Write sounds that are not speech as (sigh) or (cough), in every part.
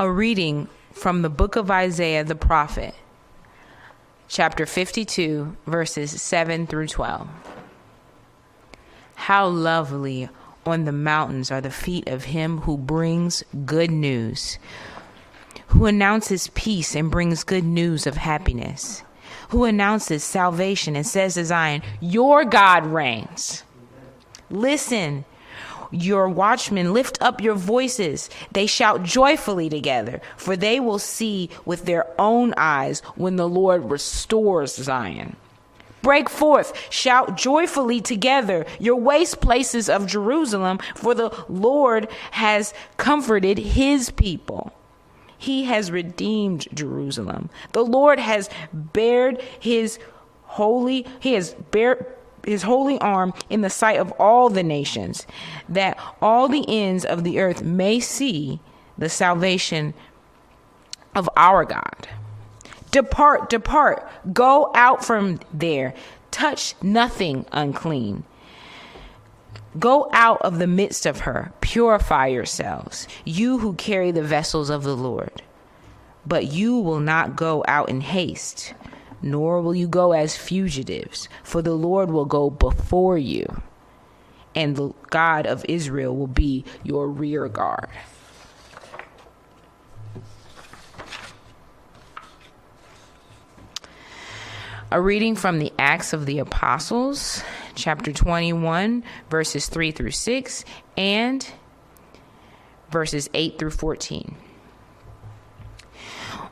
A reading from the book of Isaiah the prophet, chapter 52, verses 7 through 12. How lovely on the mountains are the feet of him who brings good news, who announces peace and brings good news of happiness, who announces salvation and says to Zion, Your God reigns. Listen, your watchmen lift up your voices. They shout joyfully together, for they will see with their own eyes when the Lord restores Zion. Break forth, shout joyfully together, your waste places of Jerusalem, for the Lord has comforted his people. He has redeemed Jerusalem. The Lord has bared his holy, he has bared his holy arm in the sight of all the nations, that all the ends of the earth may see the salvation of our God. Depart, depart, go out from there, touch nothing unclean. Go out of the midst of her, purify yourselves, you who carry the vessels of the Lord. But you will not go out in haste nor will you go as fugitives, for the Lord will go before you, and the God of Israel will be your rear guard. A reading from the Acts of the Apostles, chapter 21, verses 3 through 6, and verses 8 through 14.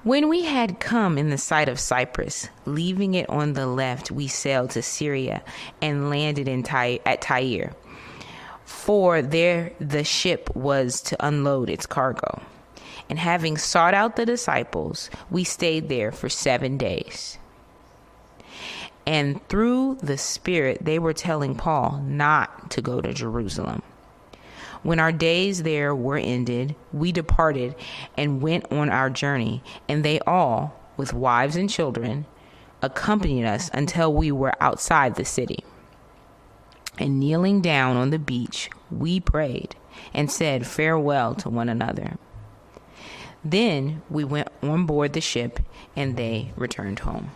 When we had come in the sight of Cyprus, leaving it on the left, we sailed to Syria and landed in Ty- at Tyre. For there the ship was to unload its cargo. And having sought out the disciples, we stayed there for seven days. And through the Spirit, they were telling Paul not to go to Jerusalem. When our days there were ended, we departed and went on our journey, and they all, with wives and children, accompanied us until we were outside the city. And kneeling down on the beach, we prayed and said farewell to one another. Then we went on board the ship, and they returned home.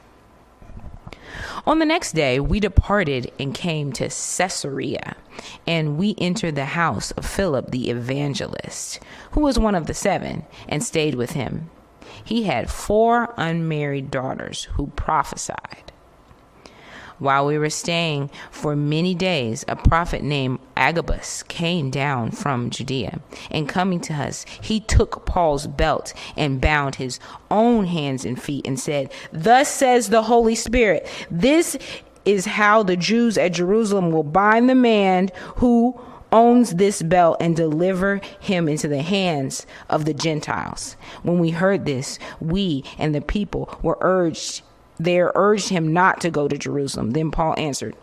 On the next day, we departed and came to Caesarea, and we entered the house of Philip the evangelist, who was one of the seven, and stayed with him. He had four unmarried daughters who prophesied. While we were staying for many days, a prophet named Agabus came down from Judea, and coming to us, he took Paul's belt and bound his own hands and feet and said, Thus says the Holy Spirit, this is how the Jews at Jerusalem will bind the man who owns this belt and deliver him into the hands of the Gentiles. When we heard this, we and the people were urged there urged him not to go to Jerusalem. Then Paul answered,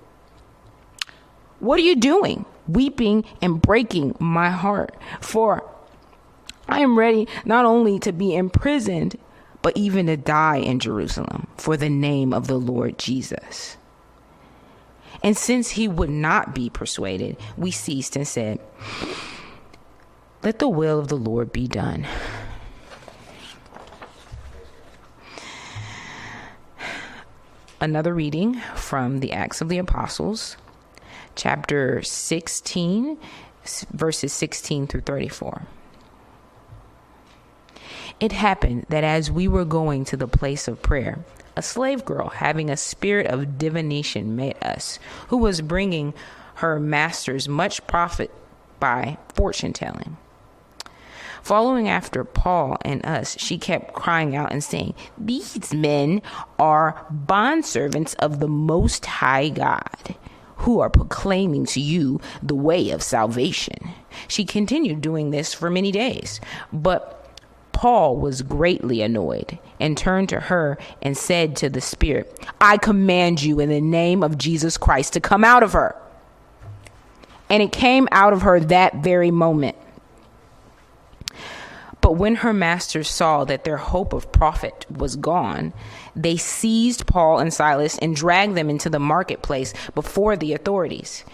What are you doing? Weeping and breaking my heart. For I am ready not only to be imprisoned, but even to die in Jerusalem for the name of the Lord Jesus. And since he would not be persuaded, we ceased and said, Let the will of the Lord be done. Another reading from the Acts of the Apostles, chapter 16, verses 16 through 34. It happened that as we were going to the place of prayer, a slave girl having a spirit of divination met us, who was bringing her masters much profit by fortune telling. Following after Paul and us, she kept crying out and saying, These men are bondservants of the Most High God who are proclaiming to you the way of salvation. She continued doing this for many days, but Paul was greatly annoyed and turned to her and said to the Spirit, I command you in the name of Jesus Christ to come out of her. And it came out of her that very moment. But when her masters saw that their hope of profit was gone, they seized Paul and Silas and dragged them into the marketplace before the authorities.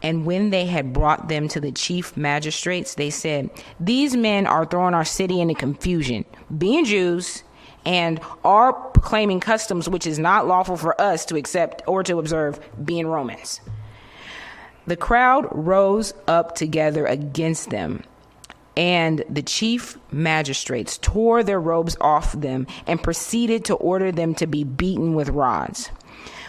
And when they had brought them to the chief magistrates, they said, These men are throwing our city into confusion, being Jews, and are proclaiming customs which is not lawful for us to accept or to observe, being Romans. The crowd rose up together against them, and the chief magistrates tore their robes off them and proceeded to order them to be beaten with rods.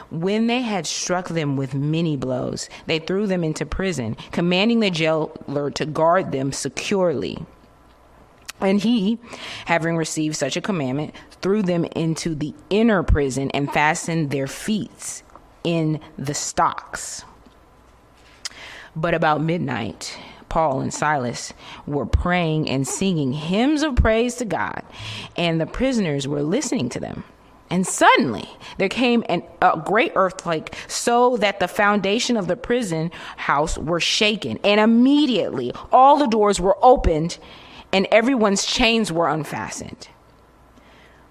When they had struck them with many blows, they threw them into prison, commanding the jailer to guard them securely. And he, having received such a commandment, threw them into the inner prison and fastened their feet in the stocks. But about midnight, Paul and Silas were praying and singing hymns of praise to God, and the prisoners were listening to them. And suddenly there came an, a great earthquake, so that the foundation of the prison house were shaken. And immediately all the doors were opened and everyone's chains were unfastened.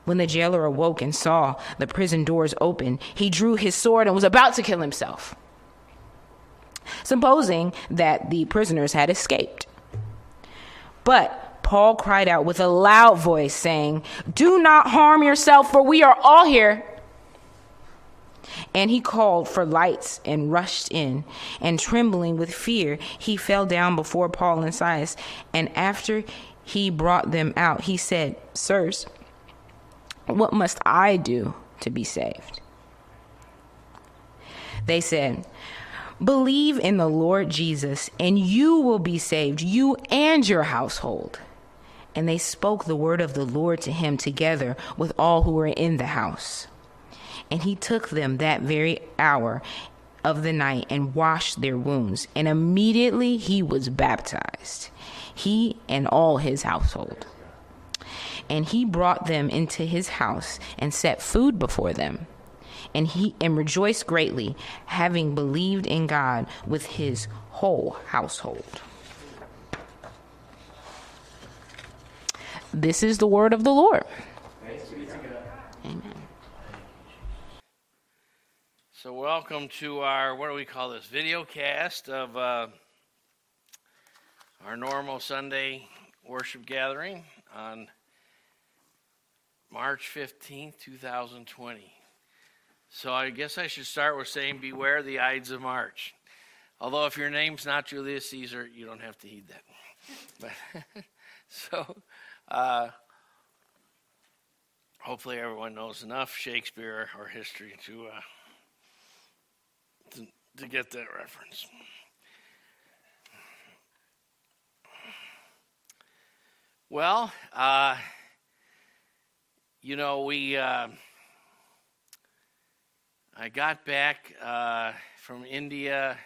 When the jailer awoke and saw the prison doors open, he drew his sword and was about to kill himself, supposing that the prisoners had escaped. But Paul cried out with a loud voice, saying, Do not harm yourself, for we are all here. And he called for lights and rushed in. And trembling with fear, he fell down before Paul and Silas. And after he brought them out, he said, Sirs, what must I do to be saved? They said, Believe in the Lord Jesus, and you will be saved, you and your household. And they spoke the word of the Lord to him together with all who were in the house. And he took them that very hour of the night and washed their wounds. And immediately he was baptized, he and all his household. And he brought them into his house and set food before them. And he and rejoiced greatly, having believed in God with his whole household. This is the word of the Lord. Amen. So, welcome to our, what do we call this, video cast of uh, our normal Sunday worship gathering on March 15th, 2020. So, I guess I should start with saying, Beware the Ides of March. Although, if your name's not Julius Caesar, you don't have to heed that. But, (laughs) so, uh, hopefully, everyone knows enough Shakespeare or history to, uh, to, to get that reference. Well, uh, you know, we. Uh, I got back uh, from India.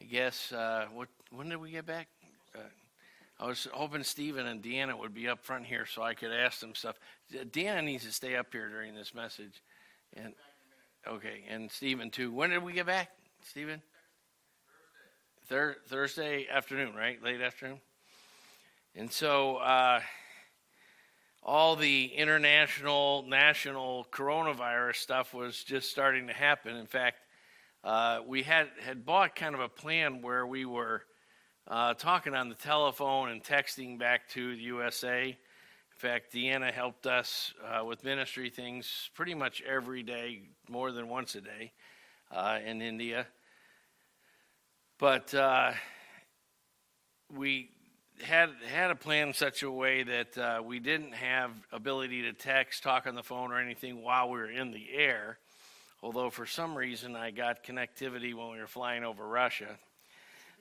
I guess uh, what? When did we get back? I was hoping Stephen and Deanna would be up front here so I could ask them stuff. Deanna needs to stay up here during this message. And okay, and Stephen too. When did we get back, Stephen? Thursday. Thursday afternoon, right? Late afternoon. And so uh, all the international, national coronavirus stuff was just starting to happen. In fact, uh, we had had bought kind of a plan where we were uh, talking on the telephone and texting back to the USA. In fact, Deanna helped us uh, with ministry things pretty much every day, more than once a day uh, in India. But uh, we had had a plan in such a way that uh, we didn't have ability to text, talk on the phone, or anything while we were in the air. Although for some reason I got connectivity when we were flying over Russia.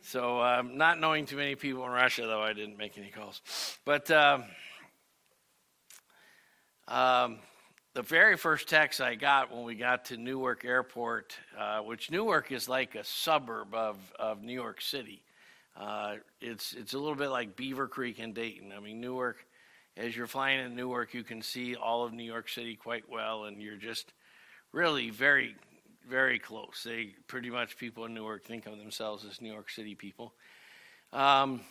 So, um, not knowing too many people in Russia, though, I didn't make any calls. But um, um, the very first text I got when we got to Newark Airport, uh, which Newark is like a suburb of, of New York City. Uh, it's it's a little bit like Beavercreek and Dayton. I mean, Newark. As you're flying in Newark, you can see all of New York City quite well, and you're just really very very close. They pretty much people in Newark think of themselves as New York City people. Um,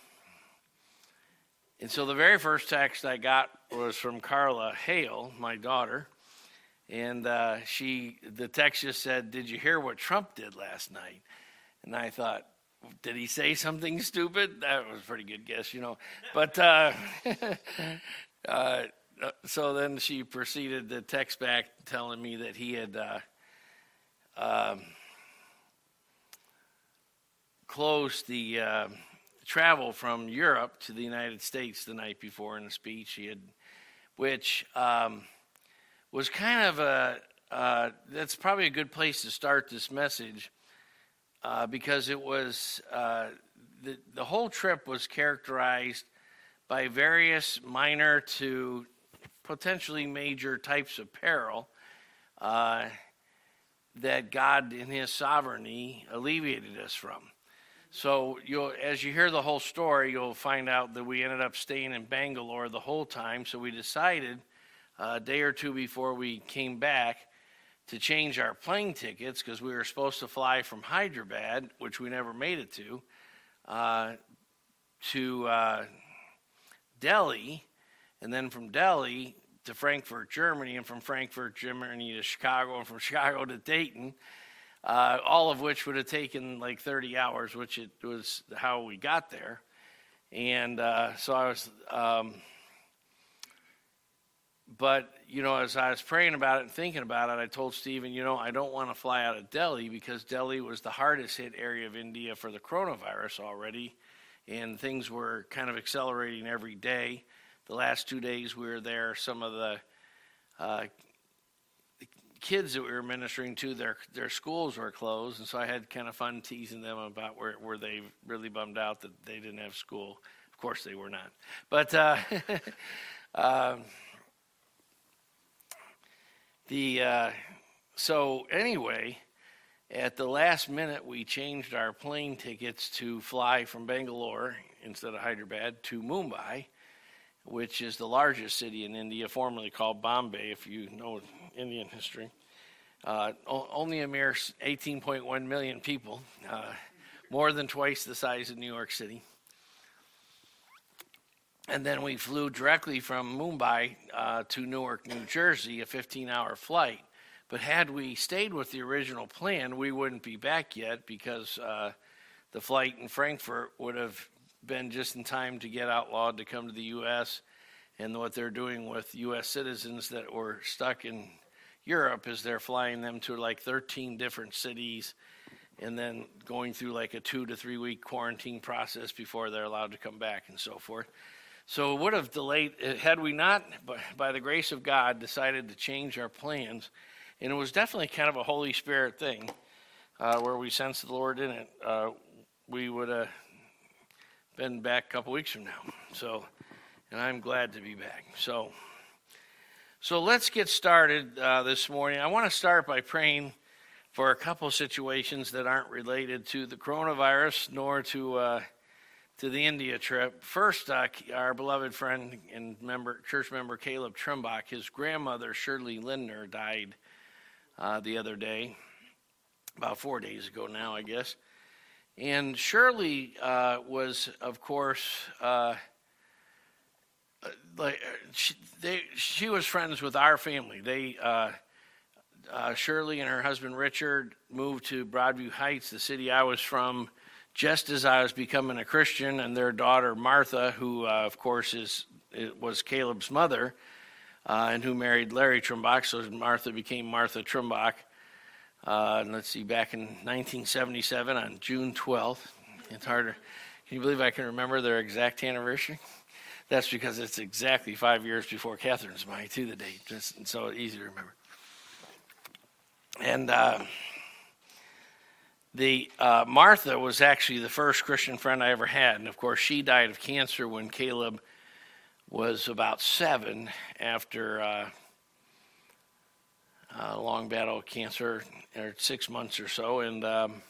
and so the very first text I got was from Carla Hale, my daughter, and uh, she the text just said, "Did you hear what Trump did last night?" And I thought, did he say something stupid? That was a pretty good guess, you know. But uh, (laughs) uh, so then she proceeded to text back telling me that he had uh, um, closed the uh, travel from Europe to the United States the night before in a speech he had, which um, was kind of a uh, that's probably a good place to start this message uh, because it was uh, the, the whole trip was characterized by various minor to potentially major types of peril uh, that God, in His sovereignty, alleviated us from. So, you'll, as you hear the whole story, you'll find out that we ended up staying in Bangalore the whole time. So, we decided uh, a day or two before we came back to change our plane tickets because we were supposed to fly from Hyderabad, which we never made it to, uh, to uh, Delhi, and then from Delhi to Frankfurt, Germany, and from Frankfurt, Germany to Chicago, and from (laughs) Chicago to Dayton, uh, all of which would have taken like 30 hours, which it was how we got there. And uh, so I was. Um, but you know, as I was praying about it and thinking about it, I told Stephen, you know, I don't want to fly out of Delhi because Delhi was the hardest hit area of India for the coronavirus already, and things were kind of accelerating every day. The last two days we were there, some of the uh, kids that we were ministering to, their their schools were closed, and so I had kind of fun teasing them about where were they really bummed out that they didn't have school. Of course, they were not, but. Uh, (laughs) um, the uh, so anyway, at the last minute, we changed our plane tickets to fly from Bangalore instead of Hyderabad to Mumbai, which is the largest city in India, formerly called Bombay, if you know Indian history. Uh, only a mere 18.1 million people, uh, more than twice the size of New York City. And then we flew directly from Mumbai uh, to Newark, New Jersey, a 15 hour flight. But had we stayed with the original plan, we wouldn't be back yet because uh, the flight in Frankfurt would have been just in time to get outlawed to come to the U.S. And what they're doing with U.S. citizens that were stuck in Europe is they're flying them to like 13 different cities and then going through like a two to three week quarantine process before they're allowed to come back and so forth. So it would have delayed, uh, had we not, by the grace of God, decided to change our plans. And it was definitely kind of a Holy Spirit thing uh, where we sensed the Lord in it. Uh, we would have been back a couple weeks from now. So, and I'm glad to be back. So, so let's get started uh, this morning. I want to start by praying for a couple situations that aren't related to the coronavirus nor to uh, to the India trip. First, uh, our beloved friend and member, church member Caleb Trumbach, his grandmother Shirley Lindner died uh, the other day, about four days ago now, I guess. And Shirley uh, was, of course, uh, like she, they, she was friends with our family. They uh, uh, Shirley and her husband Richard moved to Broadview Heights, the city I was from just as I was becoming a Christian, and their daughter Martha, who uh, of course is was Caleb's mother, uh, and who married Larry Trumbach, so Martha became Martha Trumbach. Uh, and let's see, back in 1977 on June 12th. It's harder. Can you believe I can remember their exact anniversary? That's because it's exactly five years before Catherine's married to the date, just so easy to remember. And uh, the uh, Martha was actually the first Christian friend I ever had, and of course she died of cancer when Caleb was about seven after uh, a long battle with cancer, or six months or so, and um,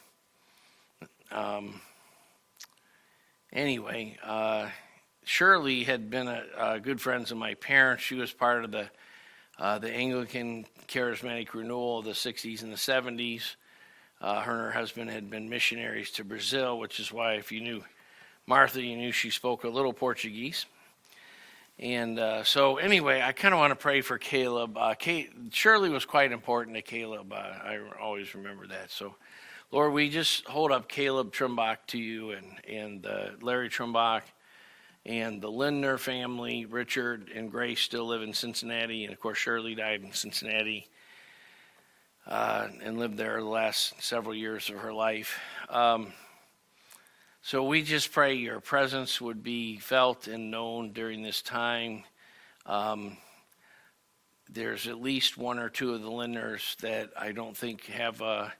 um, anyway, uh, Shirley had been a, a, good friends of my parents. She was part of the uh, the Anglican Charismatic Renewal of the '60s and the '70s. Uh, her and her husband had been missionaries to Brazil, which is why, if you knew Martha, you knew she spoke a little Portuguese. And uh, so, anyway, I kind of want to pray for Caleb. Uh, Kate, Shirley was quite important to Caleb. Uh, I always remember that. So, Lord, we just hold up Caleb Trumbach to you and, and uh, Larry Trumbach and the Lindner family. Richard and Grace still live in Cincinnati, and of course, Shirley died in Cincinnati uh, and lived there the last several years of her life. Um, so we just pray your presence would be felt and known during this time. Um, there's at least one or two of the Lindners that I don't think have a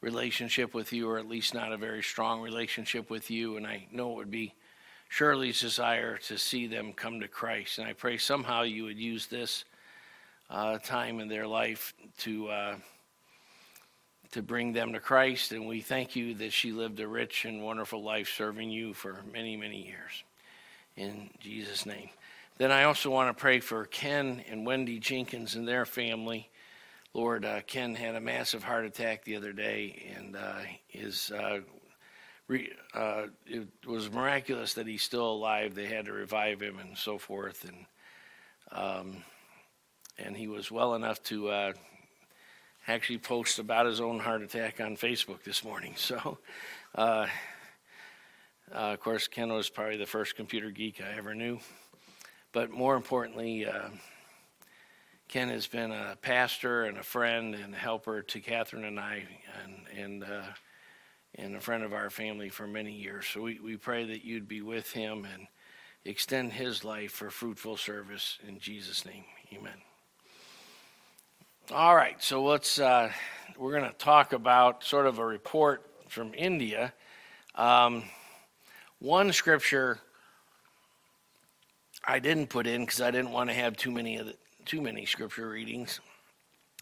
relationship with you, or at least not a very strong relationship with you. And I know it would be Shirley's desire to see them come to Christ. And I pray somehow you would use this uh, time in their life to. Uh, to bring them to Christ, and we thank you that she lived a rich and wonderful life serving you for many, many years. In Jesus' name. Then I also want to pray for Ken and Wendy Jenkins and their family. Lord, uh, Ken had a massive heart attack the other day, and uh, his uh, re, uh, it was miraculous that he's still alive. They had to revive him and so forth, and um, and he was well enough to uh, actually post about his own heart attack on Facebook this morning. (laughs) So, uh, of course, Ken was probably the first computer geek I ever knew, but more importantly. Ken has been a pastor and a friend and a helper to Catherine and I, and and uh, and a friend of our family for many years. So we, we pray that you'd be with him and extend his life for fruitful service in Jesus' name. Amen. All right, so let's uh, we're going to talk about sort of a report from India. Um, one scripture I didn't put in because I didn't want to have too many of the, too many scripture readings,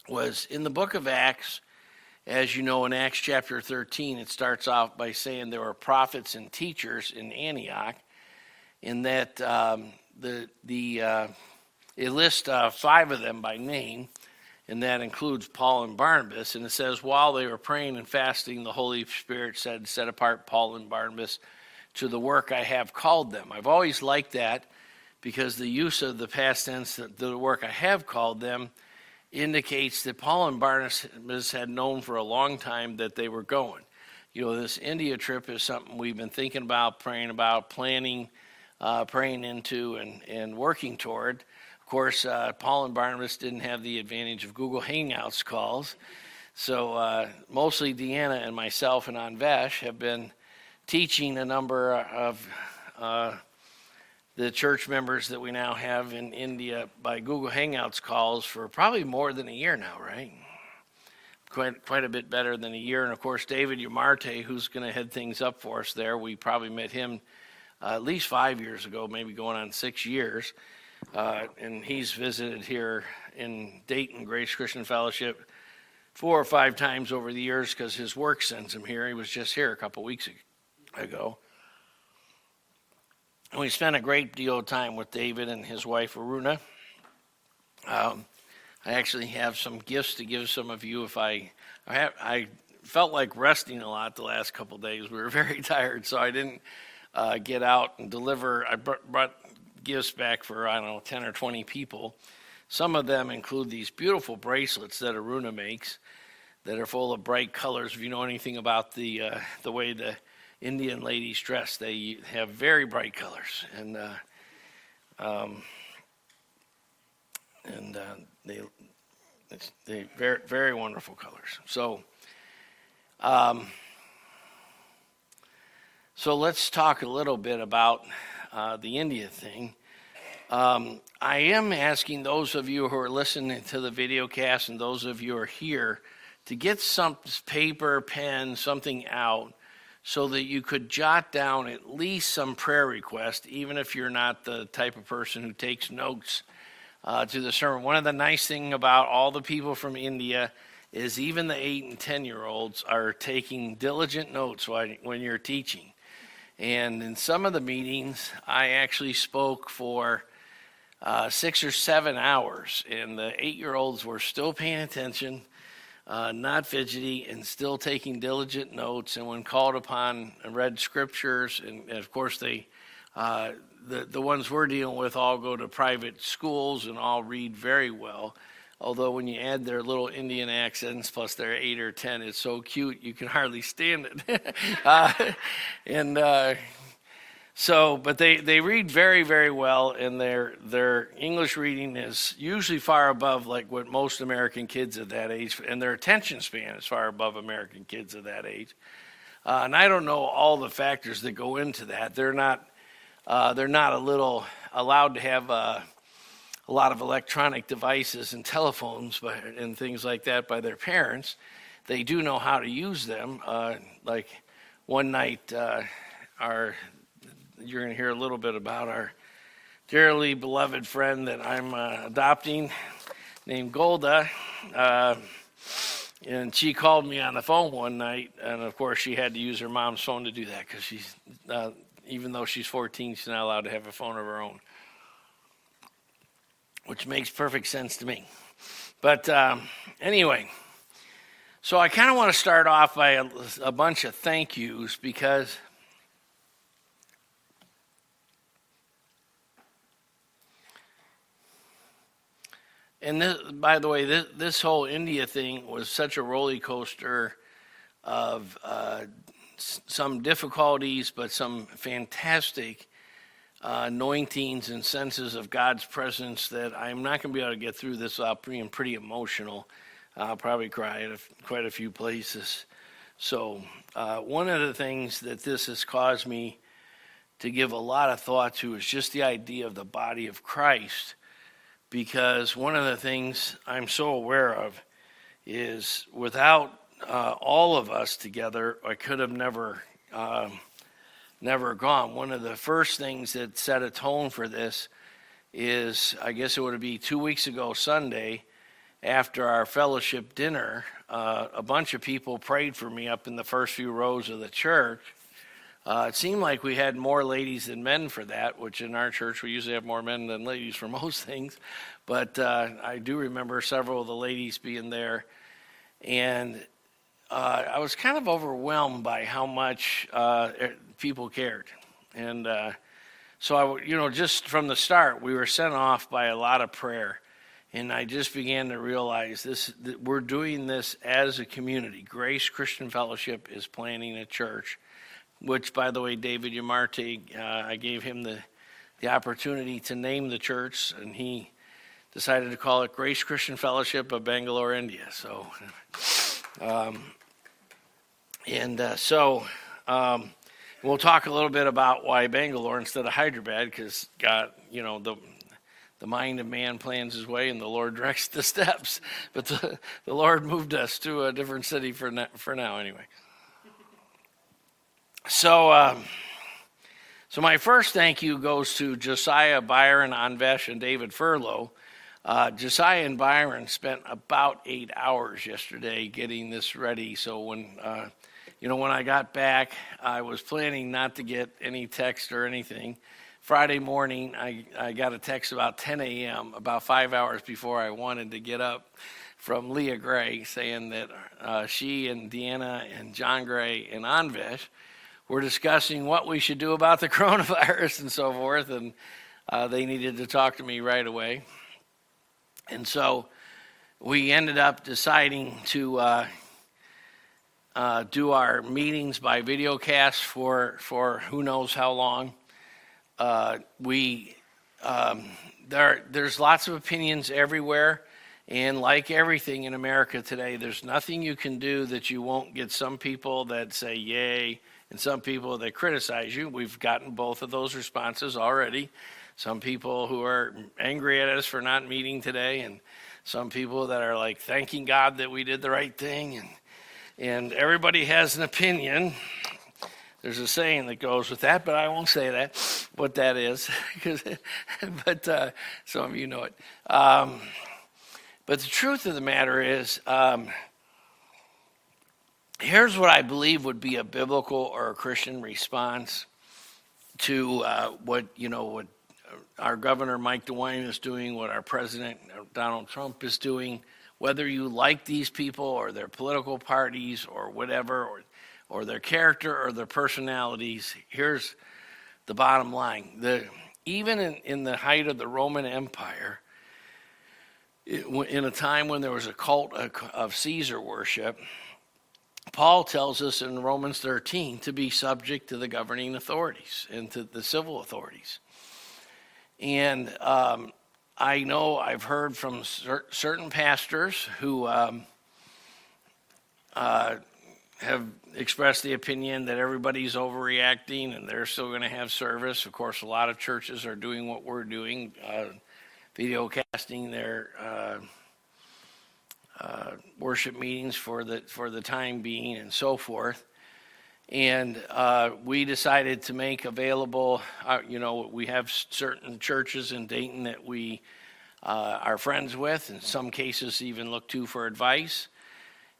was in the book of Acts. As you know, in Acts chapter 13, it starts off by saying there were prophets and teachers in Antioch, in that um, the, the, uh, it lists uh, five of them by name, and that includes Paul and Barnabas. And it says, while they were praying and fasting, the Holy Spirit said, Set apart Paul and Barnabas to the work I have called them. I've always liked that because the use of the past tense, the work I have called them, indicates that Paul and Barnabas had known for a long time that they were going. You know, this India trip is something we've been thinking about, praying about, planning, uh, praying into, and, and working toward. Of course, uh, Paul and Barnabas didn't have the advantage of Google Hangouts calls. So uh, mostly Deanna and myself and Anvesh have been teaching a number of uh, the church members that we now have in India by Google Hangouts calls for probably more than a year now, right? Quite, quite a bit better than a year. And of course, David Umarte, who's going to head things up for us there, we probably met him uh, at least five years ago, maybe going on six years. Uh, and he's visited here in Dayton Grace Christian Fellowship four or five times over the years because his work sends him here. He was just here a couple weeks ago And we spent a great deal of time with David and his wife Aruna. Um, I actually have some gifts to give some of you. If I, I, have, I felt like resting a lot the last couple days. We were (laughs) very tired, so I didn't uh, get out and deliver. I brought, gifts back for I don't know ten or twenty people. Some of them include these beautiful bracelets that Aruna makes, that are full of bright colors. If you know anything about the uh, the way the Indian ladies dress. They have very bright colors, and uh, um, and uh, they they very very wonderful colors. So. Um, so let's talk a little bit about uh, the India thing. Um, I am asking those of you who are listening to the video cast and those of you who are here to get some paper, pen, something out so that you could jot down at least some prayer request, even if you're not the type of person who takes notes uh, to the sermon. One of the nice things about all the people from India is even the eight and ten year olds are taking diligent notes when you're teaching. And in some of the meetings, I actually spoke for uh, six or seven hours, and the eight year olds were still paying attention uh, not fidgety, and still taking diligent notes. And when called upon, read scriptures, and, and of course they, uh, the the ones we're dealing with, all go to private schools and all read very well. Although when you add their little Indian accents plus their eight or ten, it's so cute you can hardly stand it. (laughs) uh, and uh, so, but they, they read very very well, and their their English reading is usually far above like what most American kids at that age, and their attention span is far above American kids at that age. Uh, and I don't know all the factors that go into that. They're not uh, they're not a little allowed to have uh, a lot of electronic devices and telephones by, and things like that by their parents. They do know how to use them. Uh, like one night, uh, our you're going to hear a little bit about our dearly beloved friend that I'm uh, adopting, named Golda. Uh, and she called me on the phone one night, and of course she had to use her mom's phone to do that because she's, uh, even though she's 14, she's not allowed to have a phone of her own which makes perfect sense to me. But um, anyway, so I kind of want to start off by a, a, bunch of thank yous because. And this, by the way, this, this, whole India thing was such a roller coaster of uh, some difficulties, but some fantastic uh, anointings and senses of God's presence that I'm not going to be able to get through this without being pretty emotional. I'll probably cry at quite a few places. So, uh, one of the things that this has caused me to give a lot of thought to is just the idea of the body of Christ. Because one of the things I'm so aware of is without uh, all of us together, I could have never. Um, never gone. One of the first things that set a tone for this is I guess it would be two weeks ago, Sunday, after our fellowship dinner, uh, a bunch of people prayed for me up in the first few rows of the church. Uh, it seemed like we had more ladies than men for that, which in our church we usually have more men than ladies for (laughs) most things. But uh, I do remember several of the ladies being there. And uh, I was kind of overwhelmed by how much uh, people cared. And uh, so, I, you know, just from the start, we were sent off by a lot of prayer. And I just began to realize this we're doing this as a community. Grace Christian Fellowship is planning a church, which, by the way, David Yamarte, uh, I gave him the, the opportunity to name the church, and he decided to call it Grace Christian Fellowship of Bangalore, India. So, um, and uh, so um, We'll talk a little bit about why Bangalore instead of Hyderabad, because God, you know, the the mind of man plans his way and the Lord (laughs) directs the steps. But the, the Lord moved us to a different city for, for now, anyway. So, um, so my first thank you goes to Josiah, Byron, Anvesh, and David Furlow. Uh, Josiah and Byron spent about eight hours yesterday getting this ready. So when uh, you know, when I got back, I was planning not to get any text or anything. Friday morning, I, I got a text about 10 a.m., about five hours before I wanted to get up, from Leah Gray saying that uh, she and Deanna and John Gray and Anvesh were discussing what we should do about the (laughs) coronavirus and so forth, and uh, they needed to talk to me right away. And so we ended up deciding to uh, uh, do our meetings by video cast for, for who knows how long. Uh, we um, there there's lots of opinions everywhere, and like everything in America today, there's nothing you can do that you won't get some people that say yay and some people that criticize you. We've gotten both of those responses already. Some people who are angry at us for not meeting today, and some people that are like thanking God that we did the right thing and and everybody has an opinion. There's a saying that goes with that, but I won't say that, what that is, (laughs) (laughs) but uh, some of you know it. Um, but the truth of the matter is, um, here's what I believe would be a biblical or a Christian response to uh, what you know what our governor Mike DeWine is doing, what our president Donald Trump is doing, whether you like these people or their political parties or whatever, or, or their character or their personalities, here's the bottom line. The, even in, in the height of the Roman Empire, in a time when there was a cult of Caesar worship, Paul tells us in Romans 13 to be subject to the governing authorities and to the civil authorities. And um, I know I've heard from cer- certain pastors who um, uh, have expressed the opinion that everybody's overreacting and they're still going to have service. Of course, a lot of churches are doing what we're doing, uh, video casting their uh, uh, worship meetings for the for the time being and so forth. And uh, we decided to make available. Uh, you know, we have certain churches in Dayton that we uh, are friends with. In some cases, even look to for advice.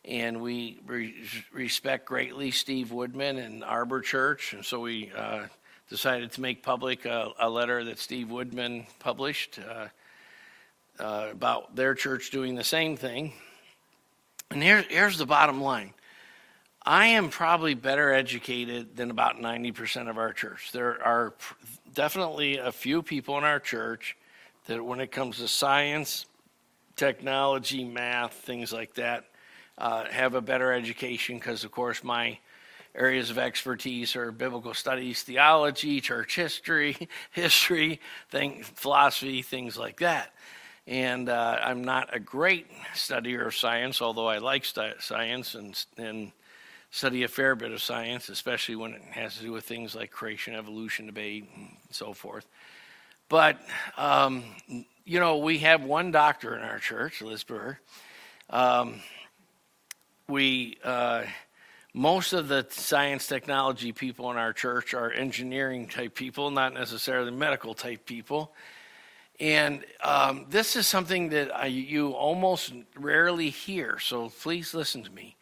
And we re- respect greatly Steve Woodman and Arbor Church, and so we uh, decided to make public a, a, letter that Steve Woodman published uh, about their church doing the same thing. And here, here's the bottom line I am probably better educated than about 90% of our church. There are definitely a few people in our church that, when it comes to science, technology, math, things like that, uh, have a better education because, of course, my areas of expertise are biblical studies, theology, church history, (laughs) history, thing, philosophy, things like that. And uh, I'm not a great studier of science, although I like st- science and, and study a fair bit of science, especially when it has to do with things like creation, evolution, debate, and so forth. But, um, you know, we have one doctor in our church, Liz Burr. Um, we, uh, most of the science technology people in our church are engineering type people, not necessarily medical type people. And um, this is something that I, you almost rarely hear, so please listen to me.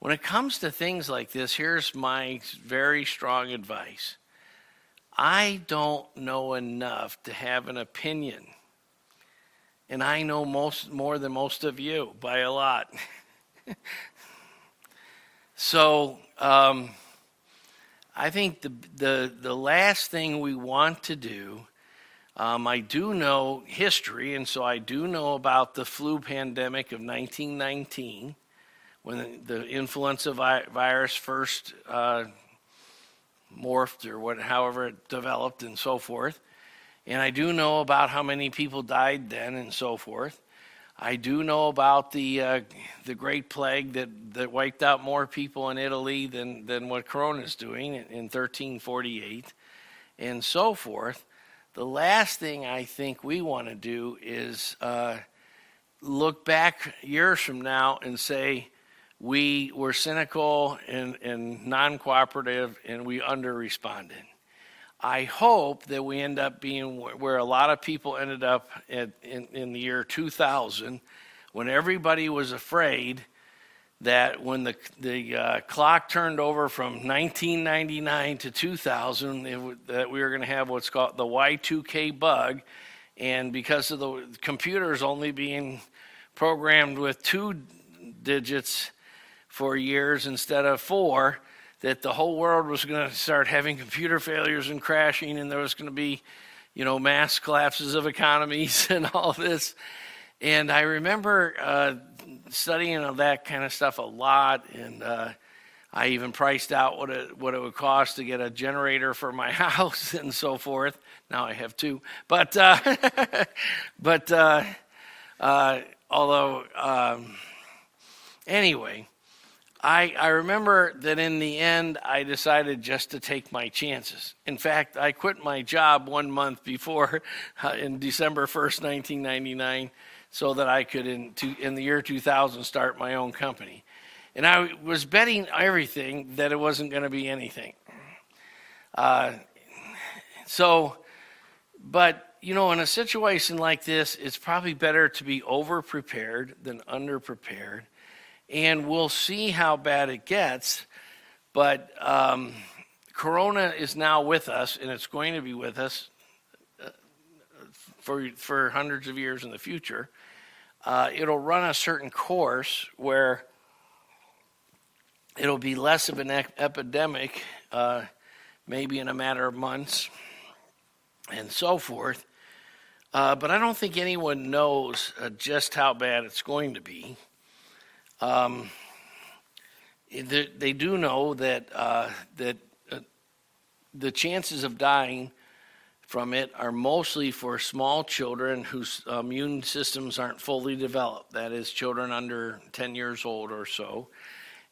When it comes to things like this, here's my very strong advice I don't know enough to have an opinion. And I know most more than most of you by a lot. (laughs) so um, I think the, the, the last thing we want to do um, I do know history, and so I do know about the flu pandemic of 1919 when the influenza vi- virus first uh, morphed or what, however it developed and so forth. And I do know about how many people died then and so forth. I do know about the uh, the Great Plague that, that wiped out more people in Italy than, than what Corona is doing in, in 1348 and so forth. The last thing I think we want to do is uh, look back years from now and say we were cynical and, and non cooperative and we under responded. I hope that we end up being where a lot of people ended up at, in, in the year 2000 when everybody was afraid that when the, the uh, clock turned over from 1999 to 2000, it, that we were going to have what's called the Y2K bug. And because of the computers only being programmed with two digits for years instead of four, that the whole world was going to start having computer failures and crashing, and there was going to be, you know, mass collapses of economies (laughs) and all this. And I remember uh, studying that kind of stuff a lot, and uh, I even priced out what it what it would cost to get a generator for my (laughs) house and so forth. Now I have two, but uh, (laughs) but uh, uh, although um, anyway, I I remember that in the end I decided just to take my chances. In fact, I quit my job one month before (laughs) uh, in December first, nineteen ninety nine so that I could, in, in the year 2000, start my own company. And I was betting everything that it wasn't going to be anything. Uh, so, but, you know, in a situation like this, it's probably better to be over prepared than under prepared. And we'll see how bad it gets. But um, Corona is now with us, and it's going to be with us uh, for, for hundreds of years in the future uh, it'll run a certain course where it'll be less of an ep- epidemic, uh, maybe in a matter of months and so forth. Uh, but I don't think anyone knows uh, just how bad it's going to be. Um, they, do know that uh, that uh, the chances of dying from it are mostly for small children whose immune systems aren't fully developed. That is, children under 10 years old or so,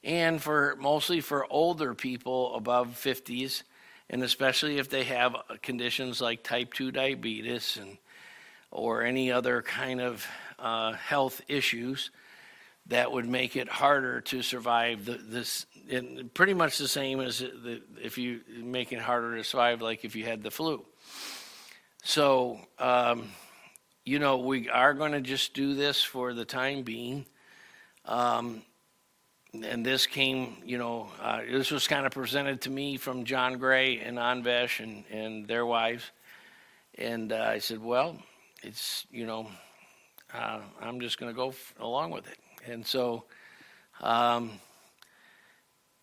and for mostly for older people above 50s, and especially if they have conditions like type 2 diabetes and or any other kind of uh, health issues that would make it harder to survive the, this pretty much the same as the, if you make it harder to survive like if you had the flu. So um, you know we are going to just do this for the time being. Um, and this came you know uh, this was kind of presented to me from john gray and anvesh and, and their wives. And uh, i said well it's you know uh, i'm just going to go f- along with it and so um,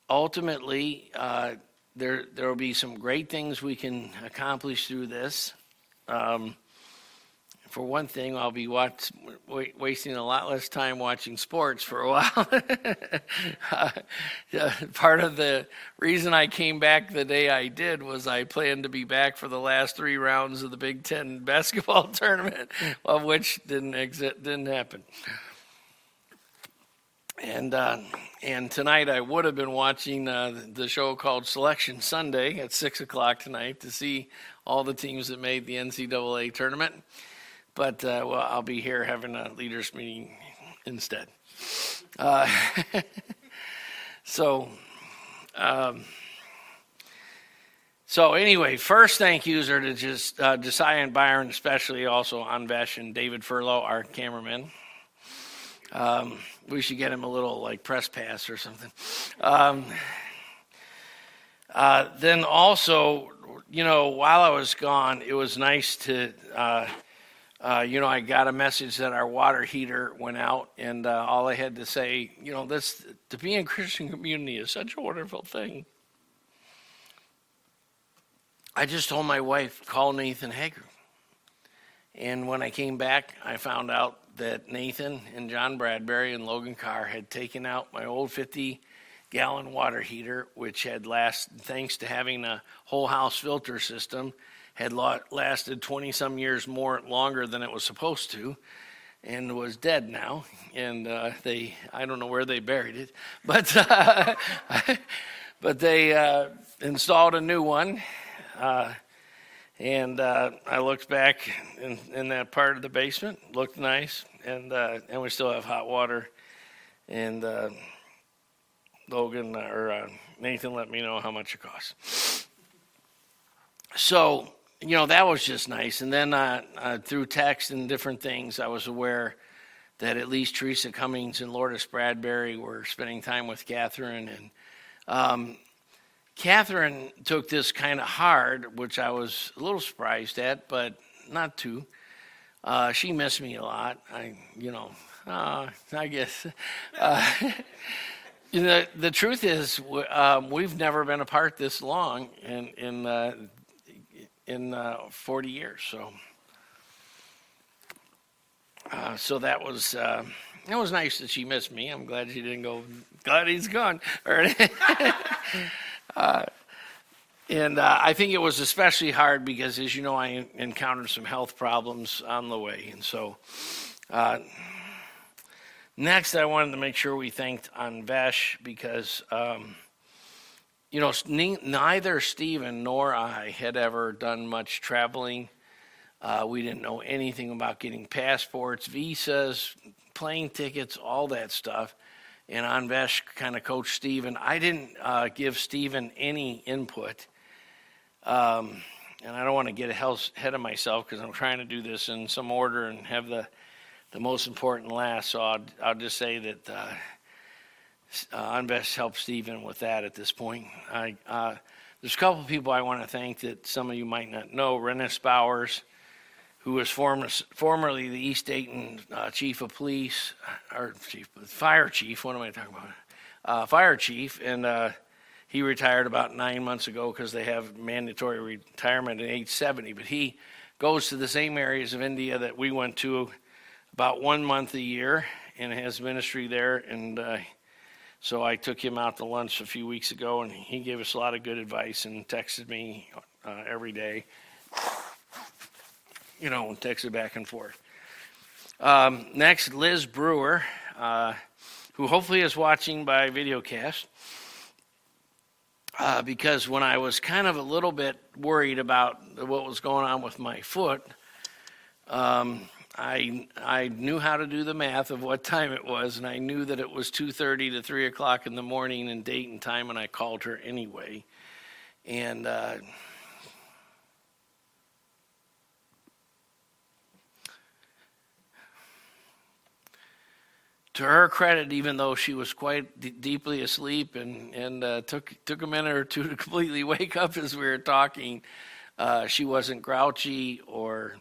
ultimately, uh, there, there will be some great things we can accomplish through this. Um, for one thing, I'll be watch, wasting a lot less time watching sports for a (laughs) while. uh, part of the reason I came back the day I did was I planned to be back for the last three rounds of the Big Ten basketball (laughs) tournament, of which didn't exit, didn't happen. And uh, and tonight I would have been watching uh, the show called Selection Sunday at six o'clock tonight to see all the teams that made the NCAA tournament. But uh, well, I'll be here having a leaders meeting instead. Uh, (laughs) so. Um, so anyway, first thank yous are to just uh, Josiah and Byron, especially also Anvesh and David Furlow, our cameramen. Um, we should get him a little like press pass or something. Um, uh, then also, you know, while I was gone, it was nice to, uh, uh, you know, I got a message that our water heater went out, and uh, all I had to say, you know, this to be in Christian community is such a wonderful thing. I just told my wife, call Nathan Hager. And when I came back, I found out that Nathan and John Bradbury and Logan Carr had taken out my old 50 gallon water heater, which had lasted, thanks to having a whole house filter system, had lasted 20 some years more longer than it was supposed to and was dead now. And uh, they, I don't know where they buried it, (laughs) but, uh, (laughs) but they uh, installed a new one. And uh, I looked back in, in, that part of the basement, looked nice, and uh, and we still have hot water. And uh, Logan uh, or uh, Nathan let me know how much it costs. So you know that was just nice. And then uh, through text and different things, I was aware that at least Teresa Cummings and Lourdes Bradbury were spending time with Catherine and. Um, Catherine took this kind of hard, which I was a little surprised at, but not too. Uh, she missed me a lot. I, you know, uh, I guess. (laughs) Uh, the the truth is, um, we've never been apart this long in in uh, in uh, 40 years. So, uh, so that was it was nice that she missed me. I'm glad she didn't go. Glad he's gone. (laughs) (laughs) Uh, and uh, I think it was especially hard because, as you know, I encountered some health problems on the way. And so, uh, next, I wanted to make sure we thanked Anvesh because, um, you know, neither Stephen nor I had ever done much traveling. Uh, we didn't know anything about getting passports, visas, plane tickets, all that stuff and Anvesh kind of coached Stephen. I didn't uh, give Stephen any input. Um, and I don't want to get ahead of myself because I'm trying to do this in some order and have the, the most important last. So I'll, I'll just say that uh, uh, Anvesh helped Stephen with that at this point. I, uh, there's a couple of people I want to thank that some of you might not know. Rennis Bowers who was former, formerly the East Dayton uh, chief of police, or chief, fire chief. What am I talking about? Uh, fire chief, and uh, he retired about nine months ago because they have mandatory retirement at age 70. But he goes to the same areas of India that we went to about one month a year and has ministry there. And uh, so I took him out to lunch a few weeks ago, and he gave us a lot of good advice and texted me uh, every day. You know, and texted back and forth. Um, next, Liz Brewer, uh, who hopefully is watching by videocast. Uh, because when I was kind of a little bit worried about what was going on with my foot, um, I I knew how to do the math of what (laughs) time it was, and I knew that it was 2:30 to 3 o'clock in the morning in Dayton time, and I called her anyway. And uh, to her credit, even though she was quite d- deeply asleep and and uh, took took a minute or two to (laughs) completely wake up as we were talking, uh, she wasn't grouchy or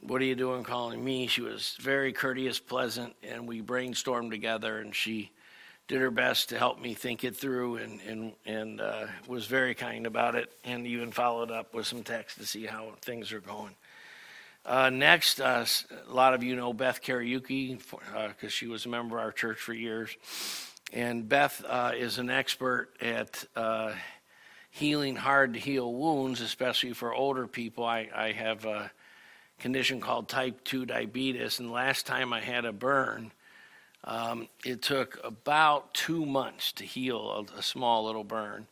what are you doing calling me? She was very courteous, pleasant, and we brainstormed together, and she did her best to help me think it through and, and, and uh, was very kind about it, and even followed up with some text to see how things are going. Uh, next, uh, a lot of you know Beth because uh, she was a member of our church for years. And Beth uh, is an expert at uh, healing hard to heal wounds, especially for older people. I, I have a condition called type 2 diabetes. And last time I had a burn, um, it took about two months to heal a, a small little burn.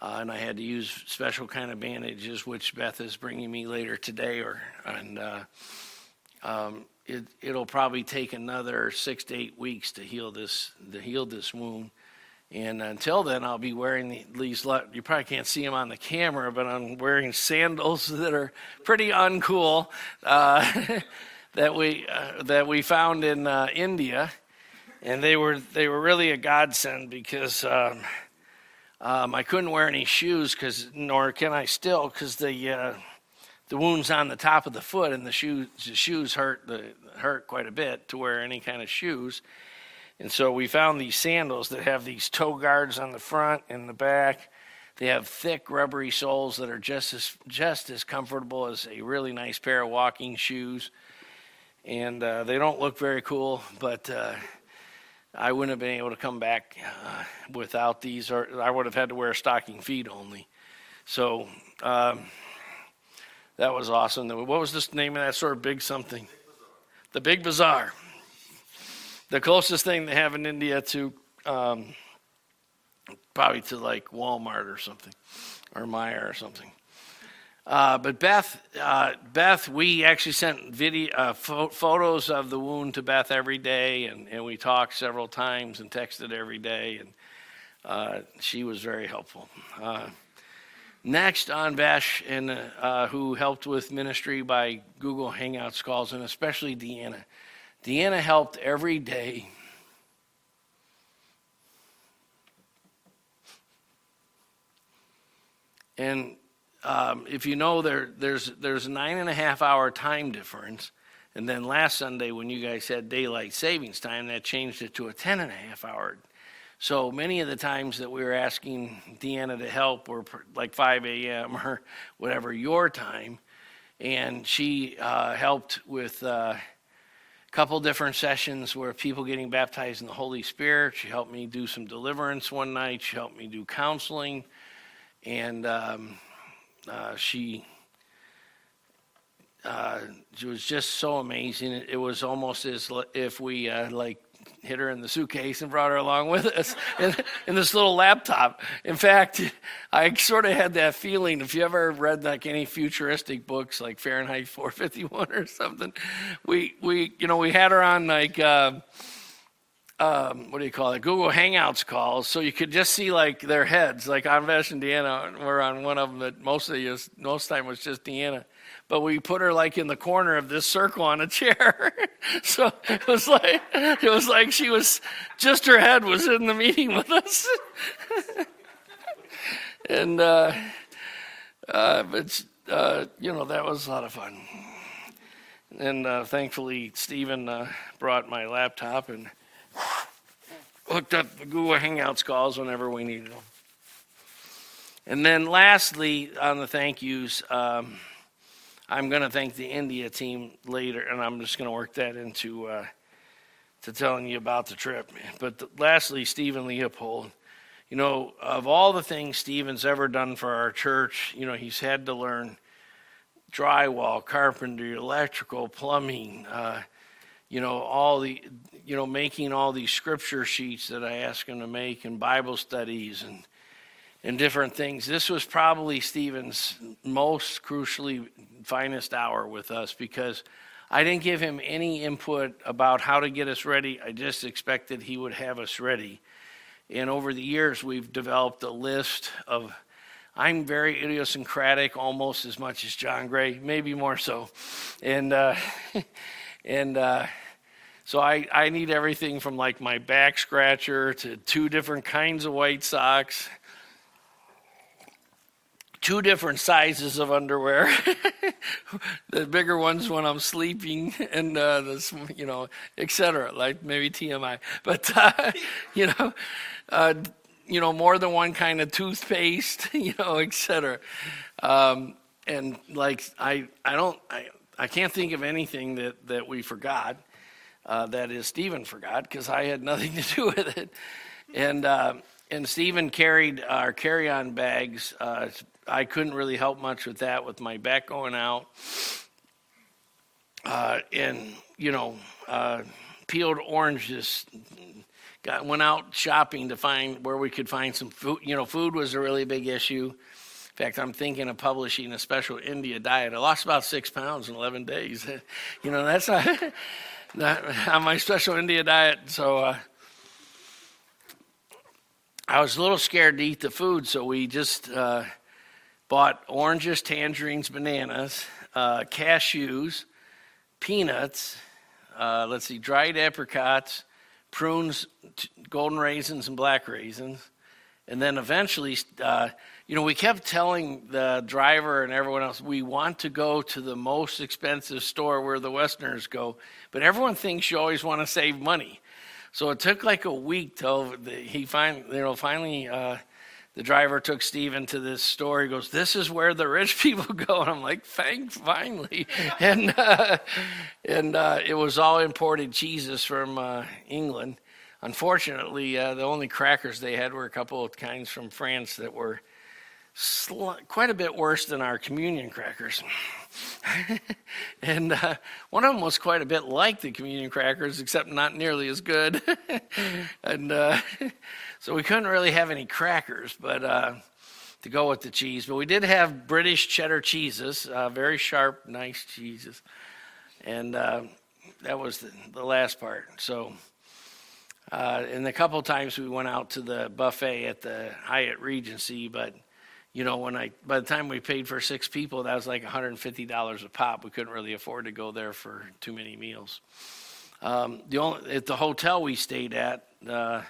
Uh, and I had to use special kind of bandages, which Beth is bringing me later today. Or and uh, um, it, it'll probably take another six to eight weeks to heal this to heal this wound. And until then, I'll be wearing these. You probably can't see them on the camera, but I'm wearing sandals (laughs) that are pretty uncool uh, (laughs) that we uh, that we found in uh, India, and they were they were really a godsend because um, um, I couldn't wear any shoes because nor can I still because the uh, the wound's on the top of the foot and the shoes the shoes hurt the hurt quite a bit to wear any kind of shoes. And so we found these sandals that have these toe guards on the front and the back. They have thick rubbery soles that are just as just as comfortable as a really nice pair of walking shoes. And uh, they don't look very cool, but uh, I wouldn't have been able to come back uh, without these, or I would have had to wear stocking feet only. So um, that was awesome. What was the name of that store? Big something. The Big Bazaar the closest thing they have in India to um, probably to like Walmart or something, or Meijer or something. Uh, but Beth, uh, Beth, we actually sent video uh, fo- photos of the wound to Beth every day, and, and we talked several times and texted every day, and uh, she was very helpful. Uh, next, Anvesh, and uh, who helped with ministry by Google Hangouts calls, and especially Deanna. Deanna helped every day. And um, if you know, there, there's, there's a nine and a half hour time difference. And then last Sunday, when you guys had daylight savings time, that changed it to a ten and a half hour. So many of the times that we were asking Deanna to help were like 5 a.m. or whatever your time. And she uh, helped with. Uh, a couple different sessions where people getting baptized in the Holy Spirit. She helped me do some deliverance one night. She helped me do counseling, and um, uh, she uh, it was just so amazing. It, was almost as if we uh, like hid her in the suitcase and brought her along with us (laughs) in, in, this little laptop. In fact, I sort of had that feeling. If you ever read like any futuristic books, like Fahrenheit 451 or something, we we you know we had her on like. Uh, um, what do you call it? Google Hangouts calls, so you could just see like their heads. Like Anvesh and Deanna, we're on one of them that mostly is most time was just Deanna but we put her like in the corner of this circle on a chair. (laughs) so it was like it was like she was just her head was in the meeting with us. (laughs) and uh, uh, but uh, you know that was a lot of fun. And uh, thankfully, Stephen uh, brought my laptop and (sighs) hooked up the Google Hangouts calls whenever we needed them. And then, lastly, on the thank yous. Um, I'm going to thank the India team later, and I'm just going to work that into uh, to telling you about the trip. But the, lastly, Stephen Leopold. You know, of all the things Stephen's ever done for our church, you know, he's had to learn drywall, carpentry, electrical, plumbing, uh, you know, all the, you know, making all these scripture sheets that I asked him to make and Bible studies and, and different things. This was probably Stephen's most crucially finest hour with us because I didn't give him any input about how to get us ready. I just expected he would have us ready. And over the years, we've developed a list of. I'm very idiosyncratic, almost as much as John Gray, maybe more so, and uh, (laughs) and uh, so I I need everything from like my back scratcher to two different kinds of white socks, two different sizes of underwear. (laughs) the bigger ones when I'm sleeping, and uh, this, you know, etc. Like maybe TMI, but uh, (laughs) you know, uh, you know, more than one kind of toothpaste, (laughs) you know, etc. Um, and like I, I don't, I, I can't think of anything that that we forgot. Uh, that is Stephen forgot because I had (laughs) nothing to do with it, and uh, and Stephen carried our carry-on bags. Uh, I couldn't really help much with that with my back going out. Uh, and, you know, uh, peeled oranges. Got, went out shopping to find where we could find some food. You know, food was a really big issue. In fact, I'm thinking of publishing a special India diet. I lost about six pounds in 11 days. (laughs) you know, that's not, (laughs) not on my special India diet. So, uh, I was a little scared to eat the food, so we just uh, bought oranges, tangerines, bananas, uh, cashews, peanuts, uh, let's see, dried apricots, prunes, golden raisins, and black raisins. And then eventually, uh, you know, we kept telling the driver and everyone else, we want to go to the most expensive store where the Westerners go. But everyone thinks you always want to save money. So it took like a week till he finally, you know, finally uh, the driver took Stephen to this store. He goes, "This is where the rich (laughs) people go," and I'm like, "Thank, finally!" (laughs) and uh, and uh, it was all imported cheeses from uh, England. Unfortunately, uh, the only crackers they had were a couple of kinds from France that were sl- quite a bit worse than our communion crackers. (laughs) and uh, one of them was quite a bit like the communion crackers, except not nearly as good. (laughs) and uh, (laughs) so we couldn't really have any crackers, but uh, to go with the cheese. But we did have British cheddar cheeses, uh, very sharp, nice cheeses, and uh, that was the, the, last part. So. Uh, and a couple times we went out to the buffet at the Hyatt Regency, but you know, when I by the time we paid for six people, that was like $150 a pop. We couldn't really afford to go there for too many meals. Um, the only at the hotel we stayed at, uh,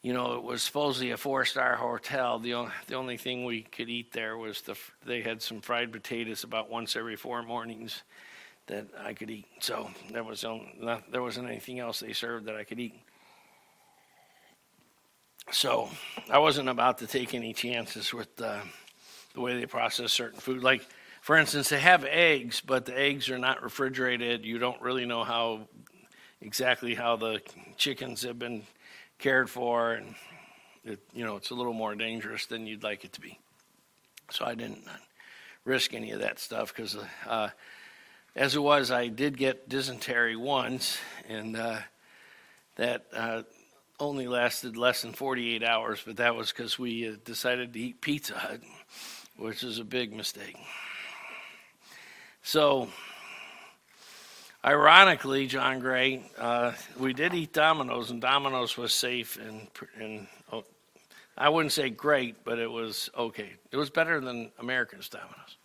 you know, it was supposedly a four-star hotel. The only, the only thing we could eat there was the they had some fried potatoes about once every four mornings that I could eat. So there was not, there wasn't anything else they served that I could eat. So I wasn't about to take any chances with uh, the way they process certain food. Like, for instance, they have eggs, but the eggs are not refrigerated. You don't really know how exactly how the chickens have been cared for, and it, you know it's a little more dangerous than you'd like it to be. So I didn't risk any of that stuff because, uh, as it was, I did get dysentery once, and uh, that uh, only lasted less than 48 hours, but that was because we uh, decided to eat Pizza Hut, which is a big mistake. So, ironically, John Gray, uh, we did eat Domino's, and Domino's was safe and, and oh, I wouldn't say great, but it was okay. It was better than America's Domino's.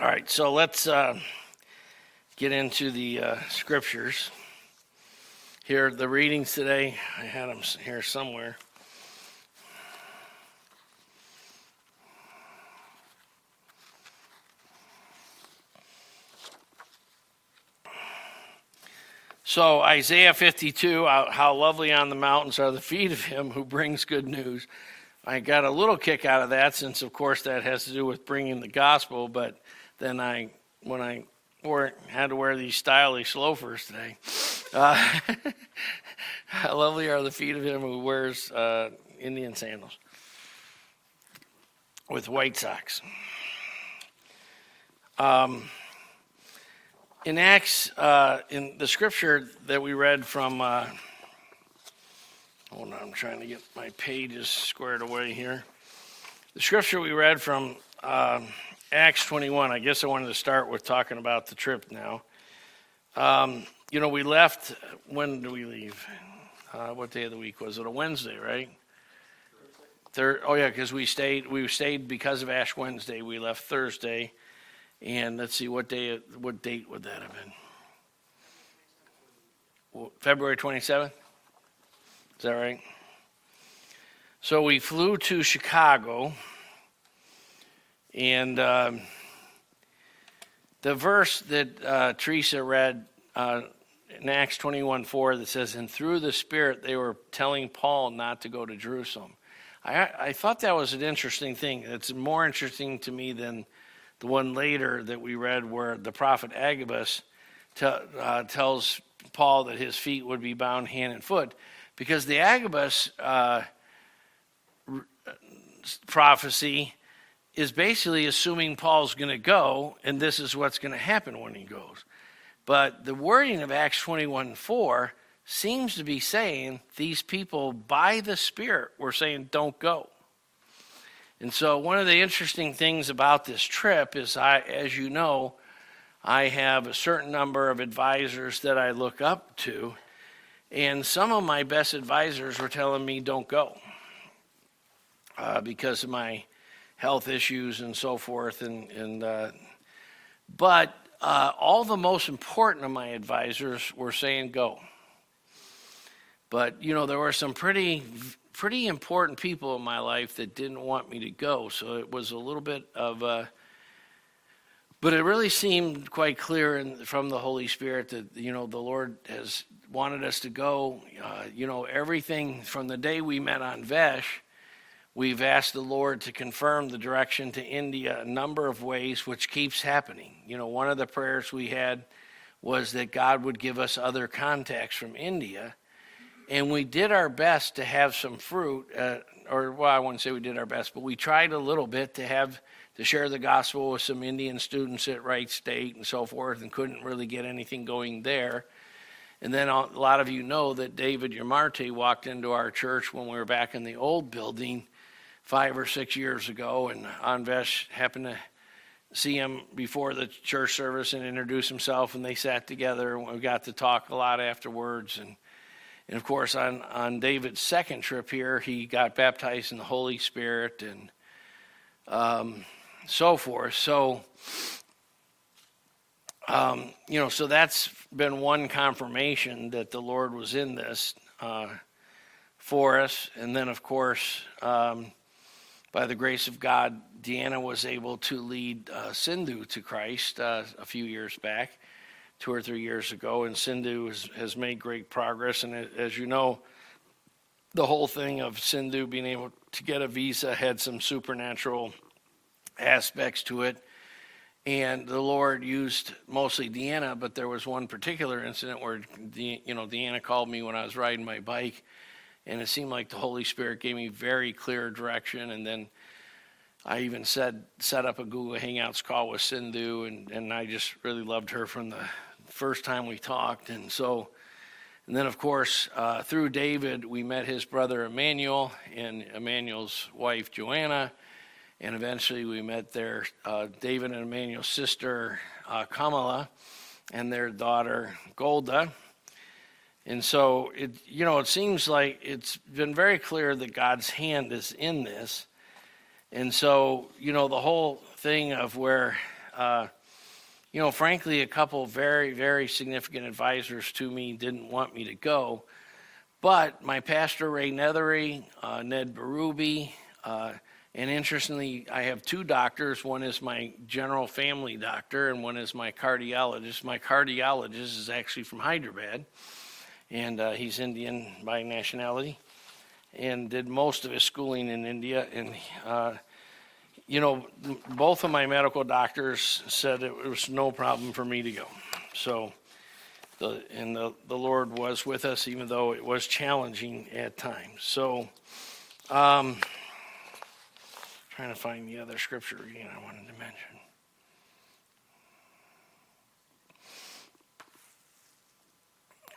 All right, so let's uh, get into the uh, scriptures. Here, the readings today, I had them here somewhere. So, Isaiah 52, how lovely on the mountains are the feet of him who brings good news, I got a little kick out of that since, of course, that has to do with bringing the gospel. But then I, when I wore, had to wear these stylish loafers today, uh, (laughs) how lovely are the feet of him who wears uh, Indian sandals with white socks. Um, in Acts, uh, in the scripture that we read from, uh, hold on, I'm trying to get my pages squared away here. The scripture we read from uh, Acts 21, I guess I wanted to start with talking about the trip now. Um, you know, we left, when do we leave? Uh, what day of the week was it? A Wednesday, right? Third, oh yeah, because we stayed. We stayed because of Ash Wednesday. We left Thursday, and let's see what day. What date would that have been? February twenty seventh. Is that right? So we flew to Chicago, and um, the verse that uh, Teresa read uh, in Acts twenty one four that says, "And through the Spirit they were telling Paul not to go to Jerusalem." I, I thought that was an interesting thing. It's more interesting to me than the one later that we read where the prophet Agabus te, uh, tells Paul that his feet would be bound hand and foot. Because the Agabus uh, prophecy is basically assuming Paul's going to go, and this is what's going to happen when he goes. But the wording of Acts 21 4 seems to be saying these people, by the Spirit, were saying, don't go. And so, one of the interesting things about this trip is, I, as you know, I have a certain number of advisors that I look up to, and some of my best advisors were telling me, don't go uh, because of my health issues and so forth. And, and uh, but uh, all the most important of my advisors were saying, go. But you know, there were some pretty pretty important people in my life that didn't want me to go, so it was a little bit of a. But it really seemed quite clear in, from the Holy Spirit that you know the Lord has wanted us to go. Uh, you know, everything from the day we met Anvesh, we've asked the Lord to confirm the direction to India a number of ways, which keeps happening. You know, one of the prayers we had was that God would give us other contacts from India and we did our best to have some fruit, uh, or well, I wouldn't say we did our best, but we tried a little bit to have to share the gospel with some Indian students at Wright State and so forth, and couldn't really get anything going there. And then a lot of you know that David Yamarte walked into our church when we were back in the old building five or six years ago, and Anvesh happened to see him before the church service and introduce himself, and they sat together, we got to talk a lot afterwards. And and of course, on, on David's second trip here, he got baptized in the Holy Spirit and um, so forth. So, um, you know, so that's been one confirmation that the Lord was in this uh, for us. And then, of course, um, by the grace of God, Deanna was able to lead uh, Sindhu to Christ uh, a few years back two or three years ago, and Sindhu has, has made great progress. And as you know, the whole thing of Sindhu being able to get a visa had some supernatural aspects to it. And the Lord used mostly Deanna, but there was one particular incident where, De, you know, Deanna called me when I was riding my bike, and it seemed like the Holy Spirit gave me very clear direction. And then I even said set up a Google Hangouts call with Sindhu, and, and I just really loved her from the first time we talked. And so, and then of course, uh, through David, we met his brother Emmanuel and Emmanuel's wife Joanna. And eventually we met their uh, David and Emmanuel's sister uh, Kamala and their daughter Golda. And so it, you know, it seems like it's been very clear that God's hand is in this. And so, you know, the whole thing of where uh, you know, frankly, a couple very, very significant advisors to me didn't want me to go. But my pastor, Ray Nethery, uh, Ned Berube, uh, and interestingly, I have two doctors. One is my general family doctor, and one is my cardiologist. My cardiologist is actually from Hyderabad, and uh, he's Indian by nationality. and did most of his schooling in India. And, uh, you know, both of my medical doctors said it was no problem for me to go. So, the, and the, the Lord was with us, even though it was challenging at times. So, um, trying to find the other scripture again I wanted to mention.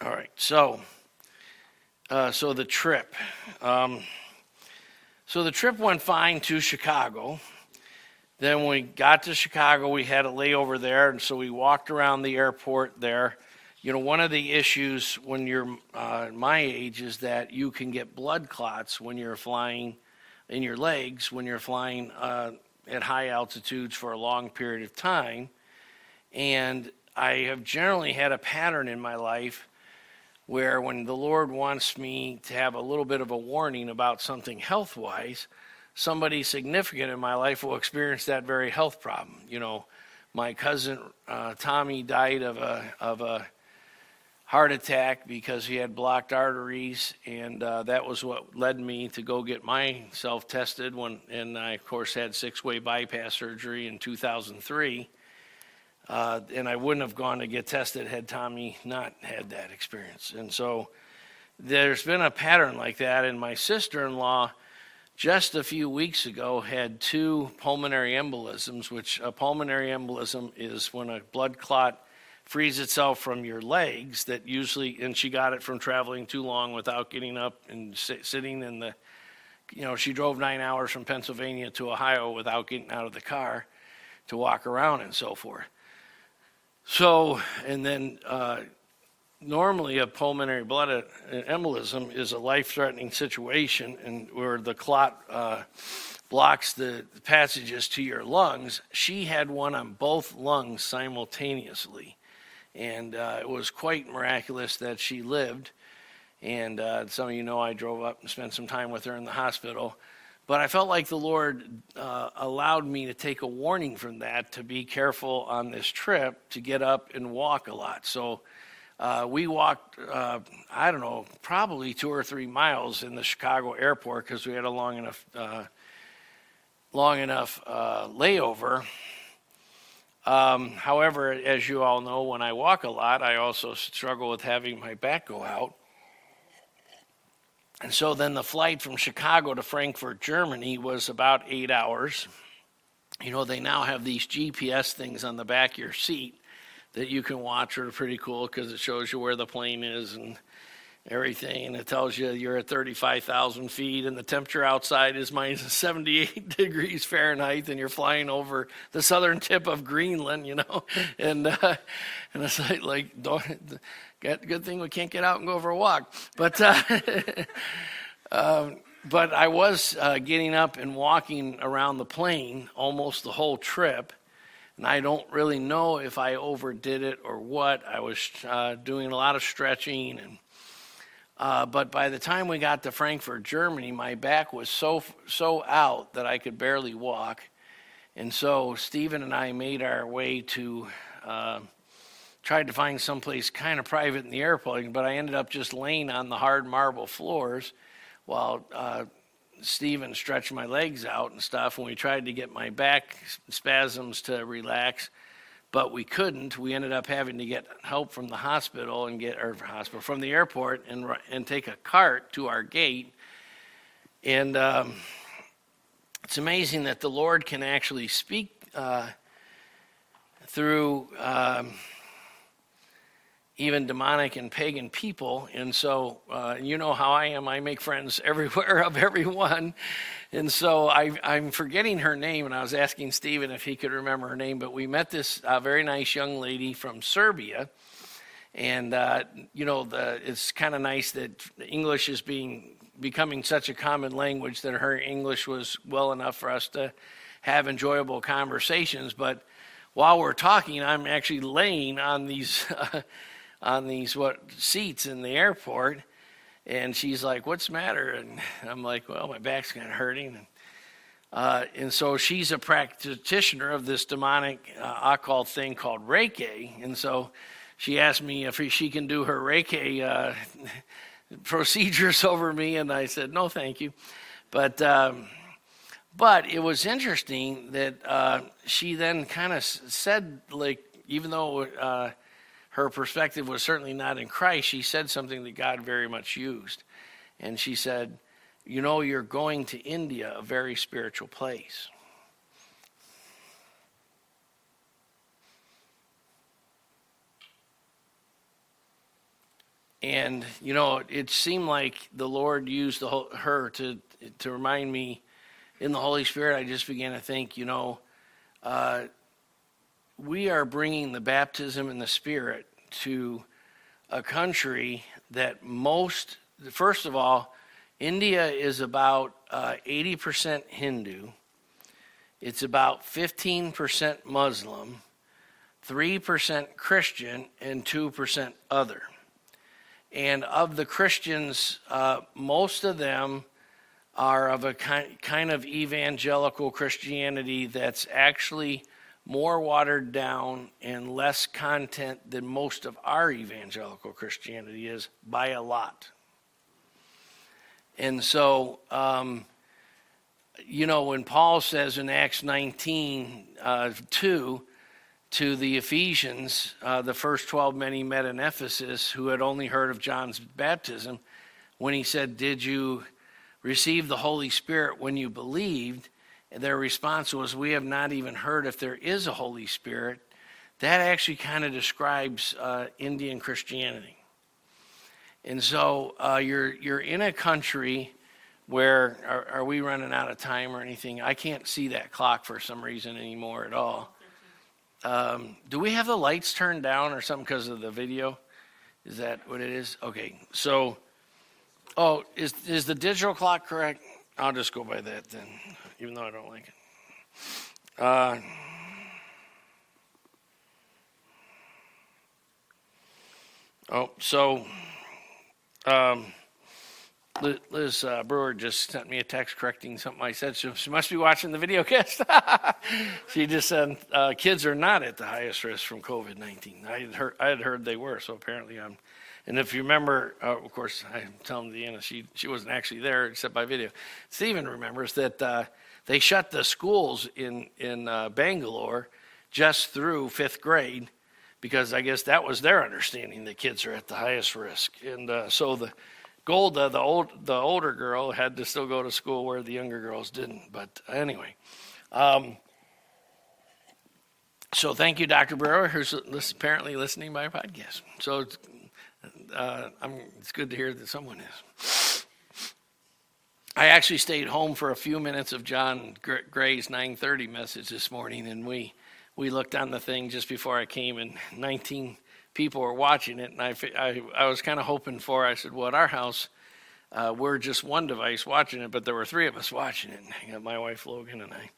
All right, so uh, so the trip. Um, so the trip went fine to Chicago. Then when we got to Chicago, we had a layover there, and so we walked around the airport there. You know, one of the issues when you're uh, my age is that you can get blood clots when you're flying in your legs when you're flying uh, at high altitudes for a long period of time. And I have generally had a pattern in my life where when the Lord wants me to have a little bit of a warning about something health wise, somebody significant in my life will experience that very health problem. You know, my cousin uh, Tommy died of a, of a heart attack because he had blocked arteries, and uh, that was what led me to go get myself tested. When and I of course had six-way bypass surgery in 2003. Uh, and I wouldn't have gone to get tested had Tommy not had that experience. And so there's been a pattern like that. And my sister in law, just a few weeks ago, had two pulmonary embolisms, which a pulmonary embolism is when a blood clot frees itself from your legs that usually and she got it from traveling too long without getting up and sit, sitting in the you know she drove nine hours from pennsylvania to ohio without getting out of the car to walk around and so forth so, and then uh, normally a pulmonary blood embolism is a life-threatening situation, and where the clot uh, blocks the passages to your lungs. She had one on both lungs simultaneously, and uh, it was quite miraculous that she lived. And uh, some of you know I drove up and spent some time with her in the hospital. But I felt like the Lord uh, allowed me to take a warning from that to be careful on this trip to get up and walk a lot. So uh, we walked, uh, I don't know, probably two or three miles in the Chicago airport because we had a long enough, uh, long enough uh, layover. Um, however, as you all know, when I walk a lot, I also struggle with having my back go out. And so then the flight from Chicago to Frankfurt, Germany was about eight hours. You know, they now have these GPS things on the back of your seat that you can watch, are pretty cool because it shows you where the plane is and everything. And it tells you you're at 35,000 feet and the temperature outside is minus (laughs) 78 degrees Fahrenheit and you're flying over the southern tip of Greenland, you know. (laughs) And, uh, and it's like, like don't, Good thing we can't get out and go for a walk. But, uh, (laughs) um, but I was uh, getting up and walking around the plane almost the whole trip. And I don't really know if I overdid it or what. I was uh, doing a lot of stretching. And, uh, but by the time we got to Frankfurt, Germany, my back was so, so out that I could barely walk. And so Stephen and I made our way to uh, tried to find someplace kind of private in the airplane, but I ended up just laying on the hard marble floors while uh, Stephen stretched my legs out and stuff. And we tried to get my back spasms to relax, but we couldn't. We ended up having to get help from the hospital and get, or hospital, from the airport and, and take a cart to our gate. And um, it's amazing that the Lord can actually speak uh, through. Um, even demonic and pagan people. And so, uh, you know how I am. I make friends (laughs) everywhere of everyone. And so I, am forgetting her name, and I was asking Stephen if he could remember her name. But we met this uh, very nice young lady from Serbia. And, uh, you know, the, it's kind of nice that English is being becoming such a common language that her English was well enough for us to have enjoyable conversations. But while we're talking, I'm actually laying on these (laughs) on these what seats in the airport and she's like what's the matter? And i'm like well my back's kind of hurting. And, uh, and so she's a practitioner of this demonic uh, occult thing called reiki. And so she asked me if she can do her reiki uh, (laughs) procedures over me, and I said, no, thank you. But, um, but it was interesting that uh, she then kind of said, like, even though uh, her perspective was certainly not in Christ, she said something that God very much used. And she said, You know, you're going to India, a very spiritual place. And you know, it seemed like the Lord used the whole, her to to remind me in the Holy Spirit. I just began to think, you know, uh, we are bringing the baptism in the Spirit to a country that most, first of all, India is about uh, 80% Hindu. It's about 15% Muslim, 3% Christian, and 2% other. And of the Christians, uh, most of them are of a kind, kind of evangelical Christianity that's actually more watered down and less content than most of our evangelical Christianity is by a lot. And so, um, you know, when Paul says in Acts 19 uh, 2, to the Ephesians, uh, the first 12 men he met in Ephesus who had only heard of John's baptism, when he said, Did you receive the Holy Spirit when you believed? Their response was, We have not even heard if there is a Holy Spirit. That actually kind of describes uh, Indian Christianity. And so uh, you're, you're in a country where, are, are we running out of time or anything? I can't see that clock for some reason anymore at all. Um, do we have the lights turned down or something because of the video? Is that what it is? Okay. So, oh, is is the digital clock correct? I'll just go by that then, even though I don't like it. Uh, oh, so um, Liz uh, Brewer just sent me a text correcting something I said. She, she must be watching the video (laughs) cast. she just said uh, kids are not at the highest risk from COVID 19. I had heard, I had heard they were, so apparently I'm. And if you remember, uh, of course, I'm telling Deanna she, she wasn't actually there except by video. Stephen remembers that uh, they shut the schools in, in uh, Bangalore just through fifth grade because I guess that was their understanding that kids are at the highest risk. And uh, so the Golda, the old the older girl, had to still go to school where the younger girls didn't. But anyway, um, so thank you, Dr. Brewer, who's apparently listening by podcast. So uh, it's good to hear that someone is. I actually stayed home for a few minutes of John Gray's 9:30 message this morning, and we we looked on the thing just before I came, and (laughs) 19 people were watching it, and I, I, I was kind of hoping for. I said, well, at our house, uh, we're just one device watching it, but there were three of us watching it. (laughs) I got my wife Logan and I.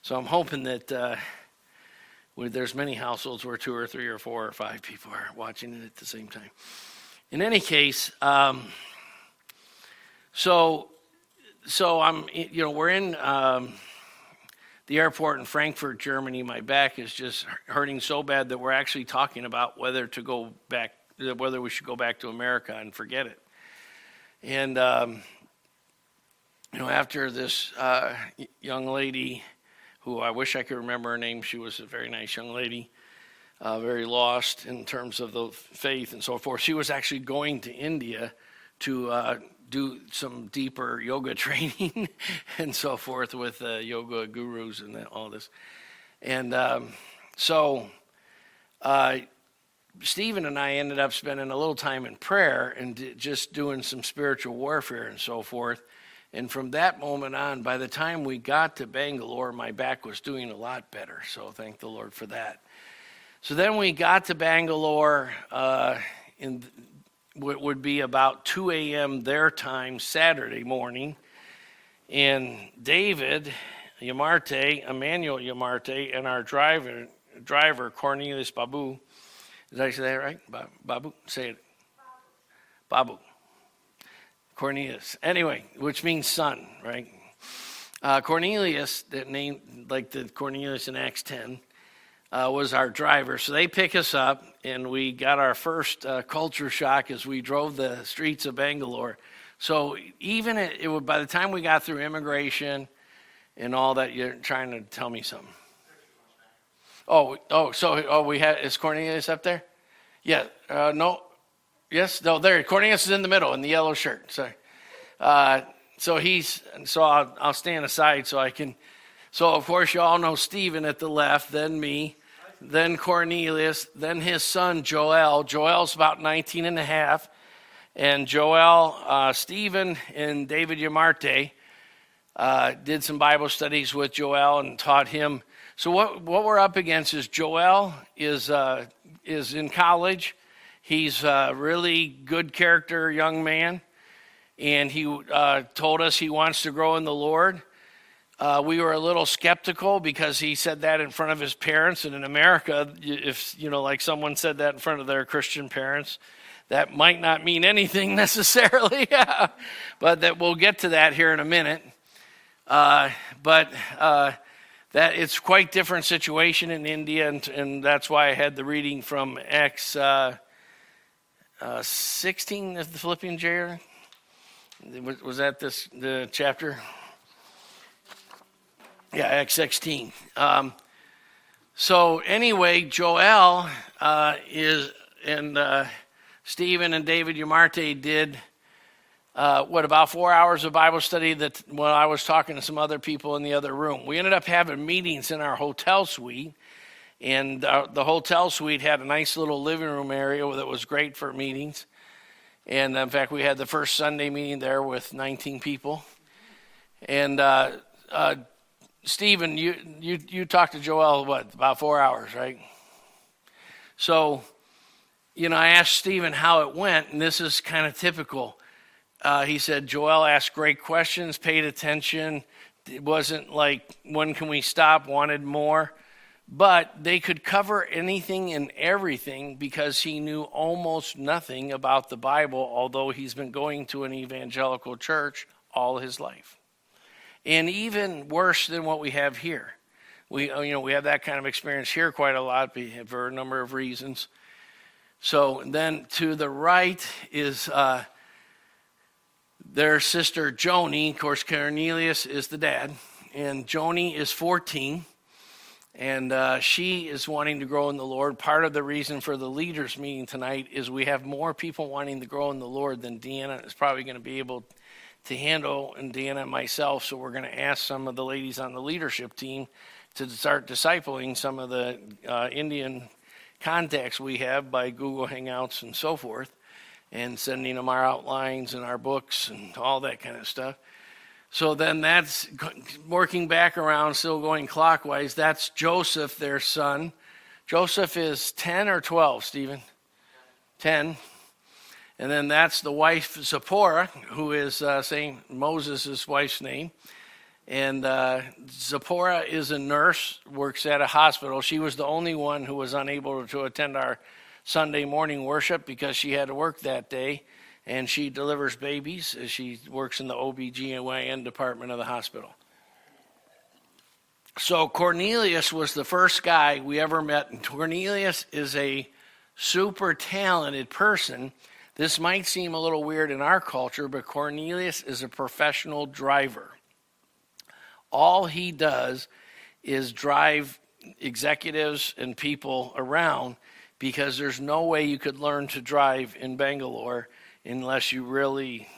So I'm hoping that uh, there's many households where two or three or four or five people are watching it at the same time. In any case, um, so so I'm you know we're in. Um, the airport in Frankfurt, Germany, my back is just hurting so bad that we're actually talking about whether to go back, whether we should go back to America and forget it. And, um, you know, after this uh, young lady, who I wish I could remember her name, she was a very nice young lady, uh, very lost in terms of the faith and so forth. She was actually going to India to uh, do some deeper yoga (laughs) training and so forth with uh, yoga gurus and all this. And um, so uh, Stephen and I ended up spending a little time in prayer and d- just doing some spiritual warfare and so forth. And from that moment on, by the time we got to Bangalore, my back was doing a lot better. So thank the Lord for that. So then we got to Bangalore uh, in would be about 2 a.m. their time Saturday morning. And David Yamarte, Emmanuel Yamarte, and our driver, driver Cornelius Babu, did I say that right? Babu? Say it. Babu. Cornelius. Anyway, which means son, right? Uh, Cornelius, that name, like the Cornelius in Acts 10, uh, was our driver. So they pick us up, and we got our first uh, culture shock as we drove the streets of Bangalore. So even it, it would, by the time we got through immigration and all that, you're trying to tell me something. Oh, oh, so oh, we had is Cornelius up there? Yeah, uh, no, yes, no, there. Cornelius is in the middle in the yellow shirt. Sorry. Uh, so he's so I'll, I'll stand aside so I can. So of course you all know Stephen at the left, then me, then Cornelius, then his son Joel. Joel's about 19 and a half, and Joel, uh, Stephen, and David Yamarte uh, did some Bible studies with Joel and taught him so what what we're up against is Joel is uh, is in college. He's a really good character young man, and he uh, told us he wants to grow in the Lord. Uh, we were a little skeptical because he said that in front of his parents, and in America, if you know, like someone said that in front of their Christian parents, that might not mean anything (laughs) necessarily. (laughs) but that we'll get to that here in a minute. Uh, but uh, that it's quite different situation in India, and, and that's why I had the reading from Acts uh, uh, 16, the Philippian jailer. Was, was that this the chapter? Yeah, Acts 16. Um, so anyway, Joel uh, is and uh, Stephen and David Yamarte did uh, what about four hours of Bible study that when I was talking to some other people in the other room. We ended up having meetings in our hotel suite, and uh, the hotel suite had a nice little living room area that was great for meetings. And in fact, we had the first Sunday meeting there with 19 people. And uh, uh, Stephen, you, you, you talked to Joel, what, about four hours, right? So, you know, I asked Stephen how it went, and this is kind of typical. Uh, he said, Joel asked great questions, paid attention. It wasn't like, when can we stop, wanted more. But they could cover anything and everything because he knew almost nothing about the Bible, although he's been going to an evangelical church all his life. And even worse than what we have here. We, you know, we have that kind of experience here quite a lot for a number of reasons. So then to the right is uh, their sister Joni. Of course, Cornelius is the dad, and Joni is 14, and uh, she is wanting to grow in the Lord. Part of the reason for the leaders' meeting tonight is we have more people wanting to grow in the Lord than Deanna is probably going to be able to handle, and Deanna and myself. So we're going to ask some of the ladies on the leadership team to start discipling some of the uh, Indian contacts we have by Google Hangouts and so forth and sending them our outlines and our books and all that kind of stuff. So then that's working back around, still going clockwise. That's Joseph, their son. Joseph is 10 or 12, Stephen? 10. And then that's the wife, Zipporah, who is uh, saying Moses' wife's name. And uh, Zipporah is a nurse, works at a hospital. She was the only one who was unable to attend our Sunday morning worship because she had to work that day. And she delivers babies. She works in the OBGYN department of the hospital. So Cornelius was the first guy we ever met. And Cornelius is a super talented person. This might seem a little weird in our culture, but Cornelius is a professional driver. All he does is drive executives and people around because there's no way you could learn to drive in Bangalore unless you really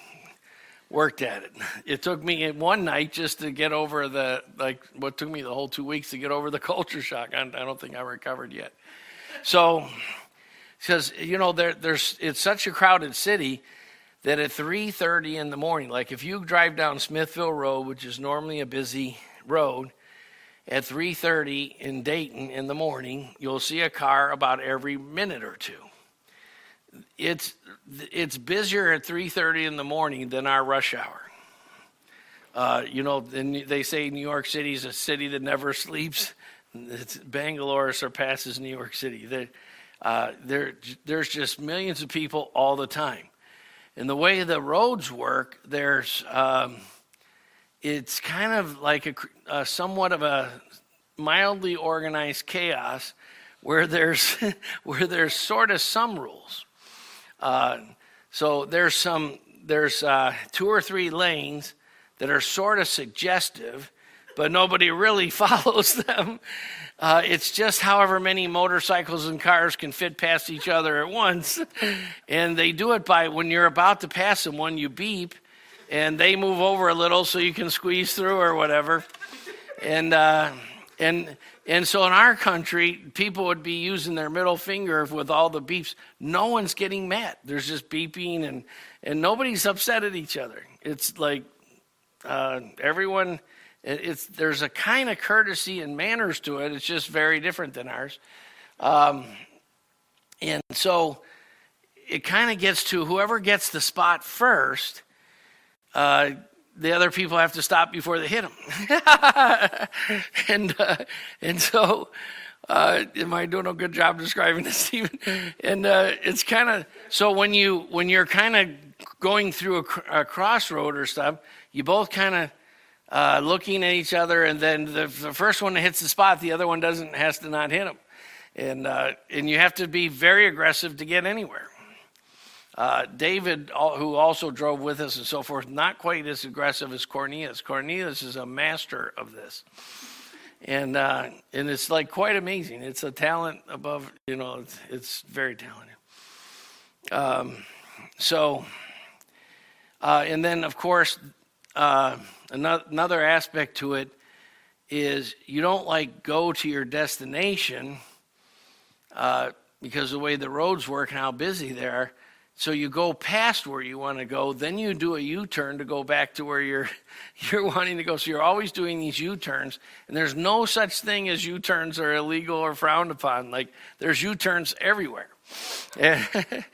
worked at it. (laughs) It took me one night just to get over the like what took me the whole two weeks to get over the culture shock. I, don't think I recovered yet. So, because you know there, there's it's such a crowded city that at 3:30 in the morning, like if you drive down Smithville Road, which is normally a busy road, at 3:30 in Dayton in the morning, you'll see a car about every minute or two. It's it's busier at 3:30 in the morning than our rush hour. Uh, you know, they say New York City is a city that never (laughs) sleeps. It's, Bangalore surpasses New York City. There, uh, there, there's just millions of people all the time. And the way the roads work, there's um, it's kind of like a, a somewhat of a mildly organized chaos where there's (laughs) where there's sort of some rules. Uh, so there's some there's uh, two or three lanes that are sort of suggestive, but nobody really (laughs) follows them. Uh, it's just however many motorcycles and cars can fit past each other at once. and they do it by when you're about to pass someone, you beep, and they move over a little so you can squeeze through or whatever. And, uh, and, and so in our country, people would be using their middle finger with all the beeps. No one's getting mad. There's just beeping, and, and nobody's upset at each other. It's like uh, everyone it's, there's a kind of courtesy and manners to it. It's just very different than ours. Um, and so it kind of gets to whoever gets the spot first, uh, the other people have to stop before they hit them. (laughs) and, uh, and so, uh, am I doing a good job describing this, (laughs) Stephen? And uh, it's kind of so when you when you're kind of going through a, a crossroad or stuff, you both kind of uh, looking at each other, and then the, the, first one that hits the spot, the other one doesn't has to not hit them, and uh, and you have to be very aggressive to get anywhere. Uh, David, who also drove with us and so forth, not quite as aggressive as Cornelius. Cornelius is a master of this, and uh, and it's like quite amazing. It's a talent above, you know, it's, it's very talented. Um, so, uh, and then of course uh, another aspect to it is you don't like go to your destination uh, because the way the roads work and how busy they are. So you go past where you want to go, then you do a U-turn to go back to where you're (laughs) you're wanting to go. So you're always doing these U-turns, and there's no such thing as U-turns are illegal or frowned upon. Like there's U-turns everywhere, and, (laughs)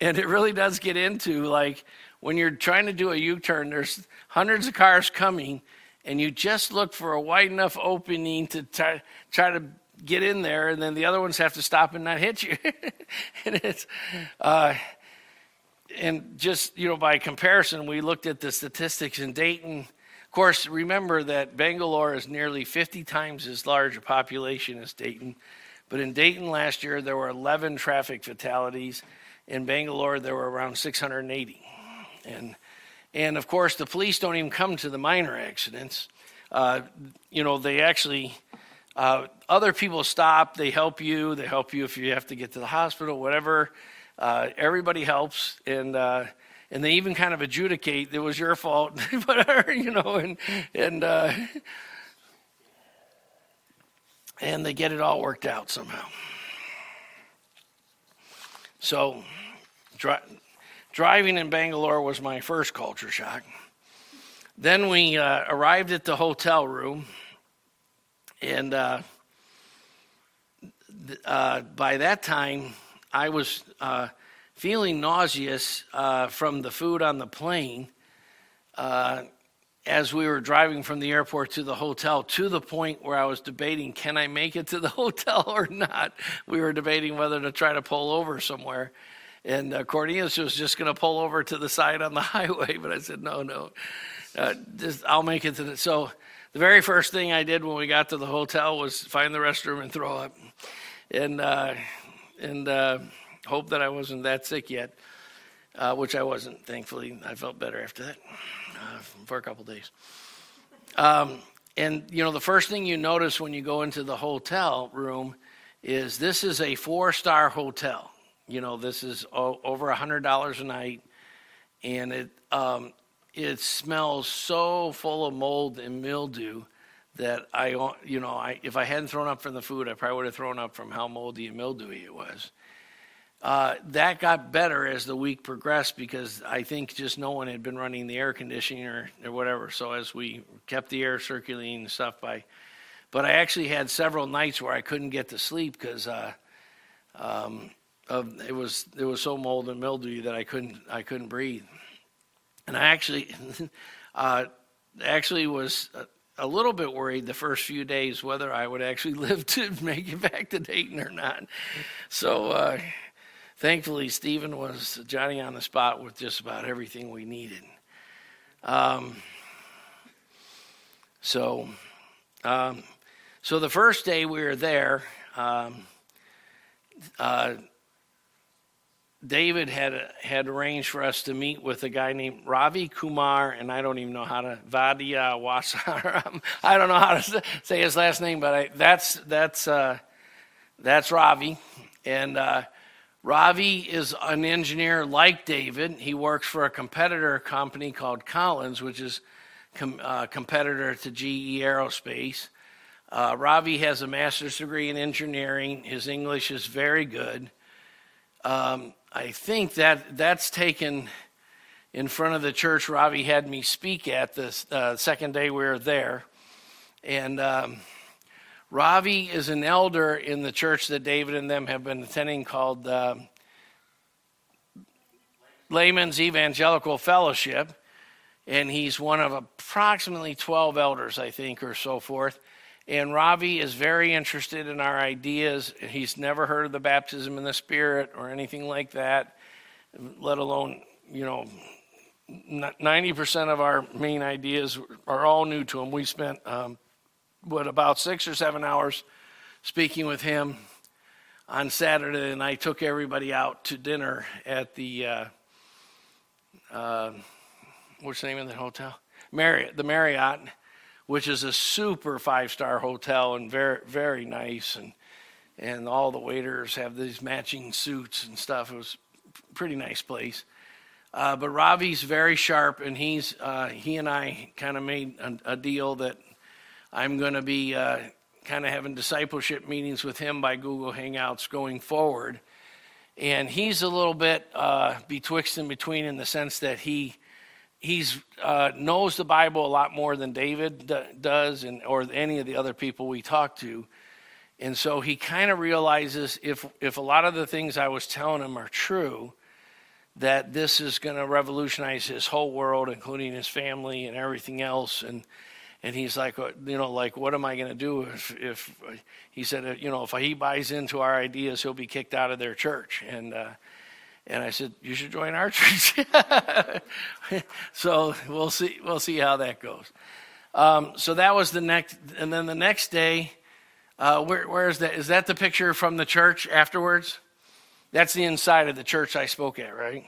and it really does get into like when you're trying to do a U turn, there's hundreds of cars coming, and you just look for a wide enough opening to try, try to get in there, and then the other ones have to stop and not hit you. (laughs) and it's, uh, and just you know, by comparison, we looked at the statistics in Dayton. Of course, remember that Bangalore is nearly 50 times as large a population as Dayton. But in Dayton last year, there were 11 traffic fatalities. In Bangalore, there were around 680. And, and of course, the police don't even come to the minor accidents. Uh, you know, they actually, uh, other people stop, they help you, they help you if you have to get to the hospital, whatever. Uh, everybody helps. And, uh, and they even kind of adjudicate it was your fault, (laughs) whatever, you know, and, and, uh, and they get it all worked out somehow. So, Driving in Bangalore was my first culture shock. Then we uh, arrived at the hotel room, and uh, uh, by that time, I was uh, feeling nauseous uh, from the food on the plane uh, as we were driving from the airport to the hotel to the point where I was debating can I make it to the (laughs) hotel or not. We were debating whether to try to pull over somewhere. And uh, Cornelius was just going to pull over to the side on the (laughs) highway, but I said, no, no, uh, just, I'll make it to the. So the very first thing I did when we got to the hotel was find the restroom and throw up, and uh, and uh, hope that I wasn't that sick yet, uh, which I wasn't. Thankfully, I felt better after that uh, for a couple days. Um, and you know, the first thing you notice when you go into the hotel room is this is a four-star hotel you know, this is over a hundred dollars a night, and it um, it smells so full of mold and mildew that I, you know, I if I hadn't thrown up from the food, I probably would have thrown up from how moldy and mildewy it was. Uh, that got better as the week progressed because I think just no one had been running the air conditioning or, or whatever. So as we kept the air circulating and stuff by, but I actually had several nights where I couldn't get to sleep because uh, um, of it was it was so mold and mildew that I couldn't I couldn't breathe, and I actually (laughs) uh, actually was a, a, little bit worried the first few days whether I would actually (laughs) live to make it back to Dayton or not. So uh, thankfully, Stephen was Johnny on the spot with just about everything we needed. Um, so um, so the first day we were there. Um, uh, David had had arranged for us to meet with a guy named Ravi Kumar, and I don't even know how to Vadia Wasar. (laughs) I don't know how to say his last name, but I, that's that's uh, that's Ravi, and uh, Ravi is an engineer like David. He works for a competitor company called Collins, which is com- uh, competitor to GE Aerospace. Uh, Ravi has a master's degree in engineering. His English is very good. Um, I think that that's taken in front of the church Ravi had me speak at the uh, second day we were there. And um, Ravi is an elder in the church that David and them have been attending called uh, Laymen's Evangelical Fellowship. And he's one of approximately 12 elders, I think, or so forth. And Ravi is very interested in our ideas. He's never heard of the baptism in the Spirit or anything like that, let alone, you know, 90% of our main ideas are all new to him. We spent, um, what, about six or seven hours speaking with him on Saturday, and I took everybody out to dinner at the, uh, uh, what's the name of the hotel? Marriott, the Marriott which is a super five star hotel and very very nice and and all the waiters have these matching suits and stuff. It was a pretty nice place. Uh, but Ravi's very sharp, and he's uh, he and I kind of made a, a, deal that I'm going to be uh, kind of having discipleship meetings with him by Google Hangouts going forward. And he's a little bit uh, betwixt and between in the sense that he he's uh, knows the Bible a lot more than David d- does, and or any of the other people we talk to. And so he kind of realizes if if a lot of the things I was telling him are true, that this is going to revolutionize his whole world, including his family and everything else. And and he's like, uh, you know, like what am I going to do if if he said, you know, if he buys into our ideas, he'll be kicked out of their church. And uh, and I said, "You should join our (laughs) church." (laughs) so we'll see. We'll see how that goes. Um, so that was the next, and then the next day, uh, where, where is that? Is that the picture from the church afterwards? That's the inside of the church I spoke at, right?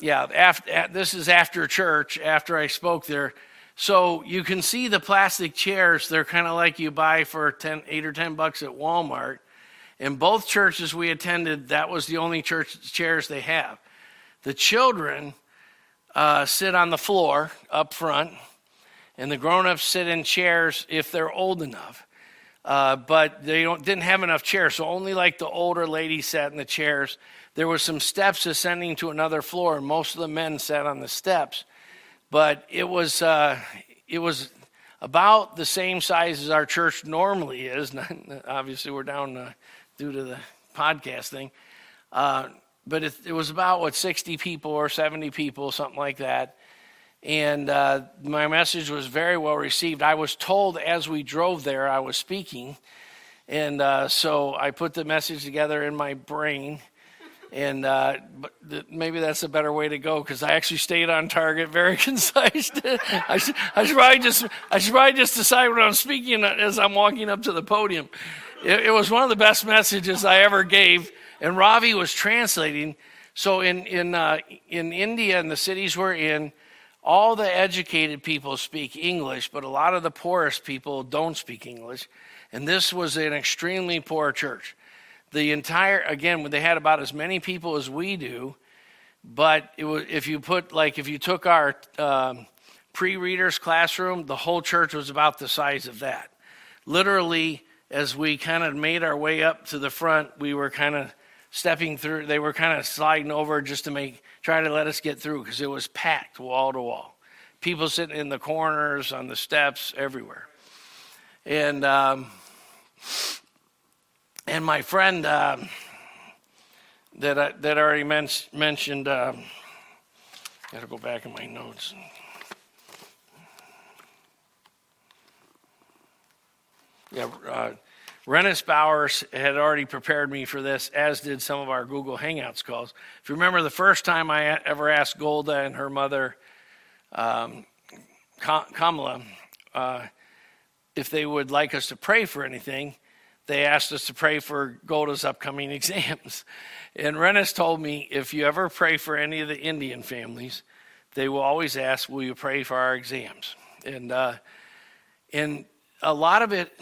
Yeah. After, this is after church. After I spoke there, so you can see the plastic chairs. They're kind of like you buy for 10, 8 or ten bucks at Walmart in both churches we attended, that was the only church chairs they have. The children uh, sit on the floor up front, and the grown ups sit in chairs if they're old enough. Uh, but they didn't have enough chairs, so only like the older ladies sat in the chairs. There were some steps ascending to another floor, and most of the men sat on the steps. But it was uh, it was about the same size as our church normally is. (laughs) Obviously, we're down uh, due to the podcast thing. Uh, but it, it, was about, what, 60 people or 70 people, something like that. And uh, my message was very well received. I was told as we drove there, I was speaking. And uh, so I put the message together in my brain. And uh, th- maybe that's a better way to go because I actually stayed on target, very (laughs) concise. I, should, I, should probably just, I should probably just decide what I'm speaking as I'm walking up to the podium. It, it, was one of the best messages I ever gave, and Ravi was translating. So in in uh, in India and the cities we're in, all the educated people speak English, but a lot of the poorest people don't speak English. And this was an extremely poor church. The entire again, they had about as many people as we do, but it was if you put like if you took our um, pre-readers classroom, the whole church was about the size of that. Literally as we kind of made our way up to the front, we were kind of stepping through. They were kind of sliding over just to make try to let us get through because it was packed wall to wall. People sitting in the corners, on the steps, everywhere. And um, and my friend uh, that I, that already men- mentioned. Uh, Got to go back in my notes. Yeah, uh, Rennis Bowers had already prepared me for this, as did some of our Google Hangouts calls. If you remember the first time I ever asked Golda and her mother, um, Kamala, uh, if they would like us to pray for anything, they asked us to pray for Golda's upcoming (laughs) exams. And Rennis told me if you ever pray for any of the Indian families, they will always ask, Will you pray for our exams? And, uh, and a lot of it,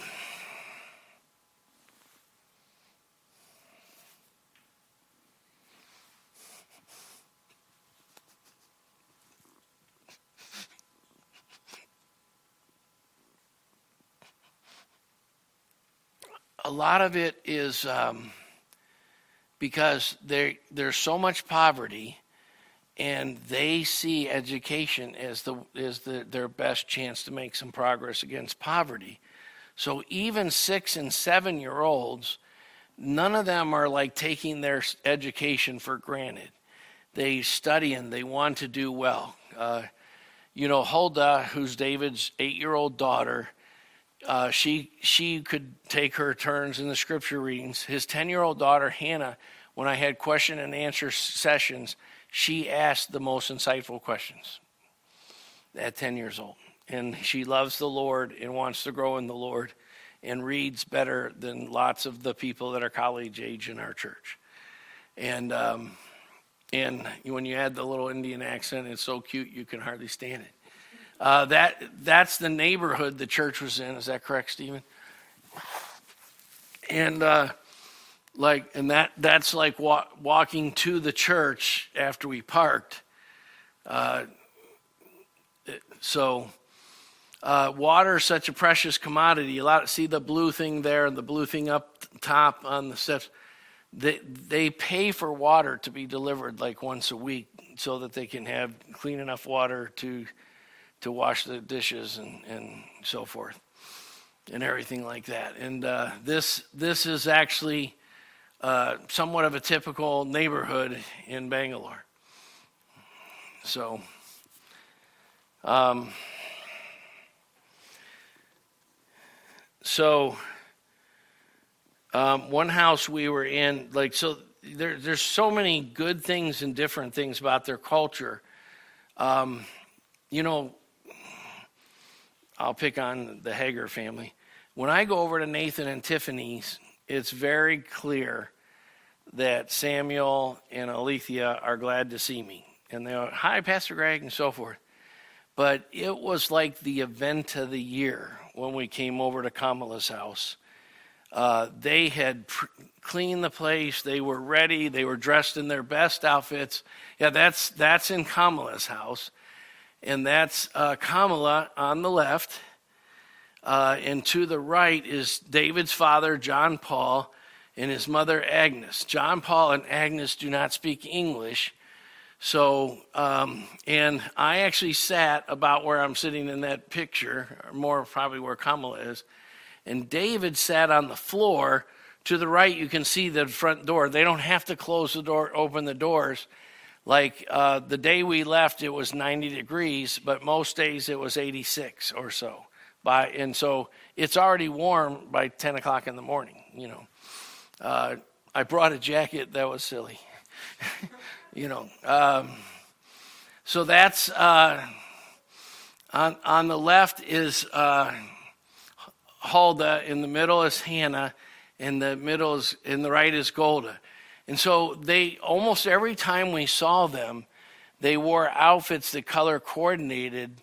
a lot of it is um, because there, there's so much poverty and they see education as the as the, their best chance to make some progress against poverty. So even six and seven year olds, none of them are like taking their education for granted. They study and they want to do well. Uh, you know, Huldah, who's David's eight year old daughter, uh, she she could take her turns in the scripture readings. His ten year old daughter Hannah, when I had question and answer sessions, she asked the most insightful questions at ten years old, and she loves the Lord and wants to grow in the Lord, and reads better than lots of the people that are college age in our church, and. Um, and when you add the little Indian accent, it's so cute you can hardly stand it. Uh, that that's the neighborhood the church was in. Is that correct, Stephen? And uh, like, and that that's like wa- walking to the church after we parked. Uh, so, uh, water is such a precious commodity. A lot. See the blue thing there, and the blue thing up top on the steps. They they pay for water to be delivered like once a week, so that they can have clean enough water to to wash the dishes and, and so forth and everything like that. And uh, this this is actually uh, somewhat of a typical neighborhood in Bangalore. So. Um, so um, one house we were in, like so, there, there's so many good things and different things about their culture. Um, you know, I'll pick on the Hager family. When I go over to Nathan and Tiffany's, it's very clear that Samuel and Alethea are glad to see me. And they're, hi, Pastor Greg, and so forth. But it was like the event of the year when we came over to Kamala's house. Uh, they had pr- cleaned the place. They were ready. They were dressed in their best outfits. Yeah, that's that's in Kamala's house and that's uh, Kamala on the left. Uh, and to the right is David's father, John Paul, and his mother, Agnes. John Paul and Agnes do not speak English. So, um, and I actually sat about where I'm sitting in that picture, or more probably where Kamala is. And David sat on the floor. To the right, you can see the front door. They don't have to close the door, open the doors like uh, the day we left, it was 90 degrees, but most days it was 86 or so. By, and so it's already warm by 10 o'clock in the morning, you know. Uh, I brought a jacket, that was silly. (laughs) you know. Um, so that's uh, on, on the left is uh, in the middle is Hannah, in the middle is, in the right is Golda. And so they almost every time we saw them, they wore outfits that color coordinated,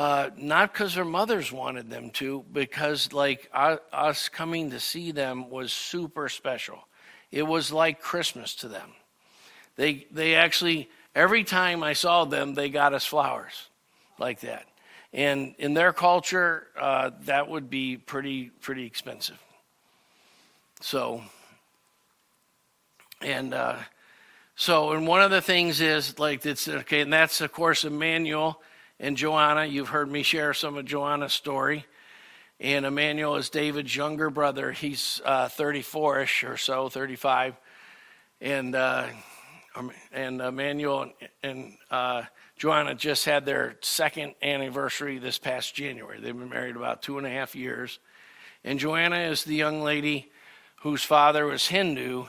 uh, not because their mothers wanted them to, because like uh, us coming to see them was super special. It was like Christmas to them. They they actually every time I saw them, they got us flowers like that. And in their culture, uh, that would be pretty pretty expensive. So and uh, so, and one of the things is like it's okay, and that's of course Emmanuel and Joanna. You've heard me share some of Joanna's story. And Emmanuel is David's younger brother. He's 34 uh, ish or so, 35. And, uh, um, and Emmanuel and, uh, Joanna just had their second anniversary this past January. They've been married about two and a half years. And Joanna is the young lady whose father was Hindu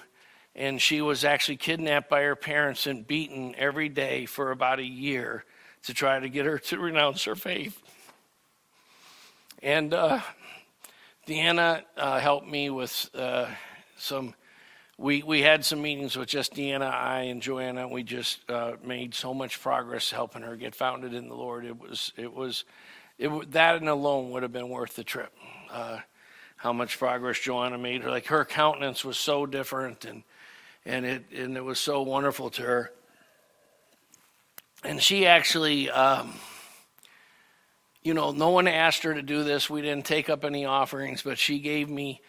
and she was actually kidnapped by her parents and beaten every day for about a year to try to get her to renounce her faith. And uh, Deanna uh, helped me with uh, some. We we had some meetings with just Deanna, I, and Joanna. We just uh, made so much progress helping her get founded in the Lord. It was it was it that and alone would have been worth the trip. Uh, how much progress Joanna made. Like her countenance was so different, and and it and it was so wonderful to her. And she actually. Um, you know, no one asked her to do this. We didn't take up any offerings, but she gave me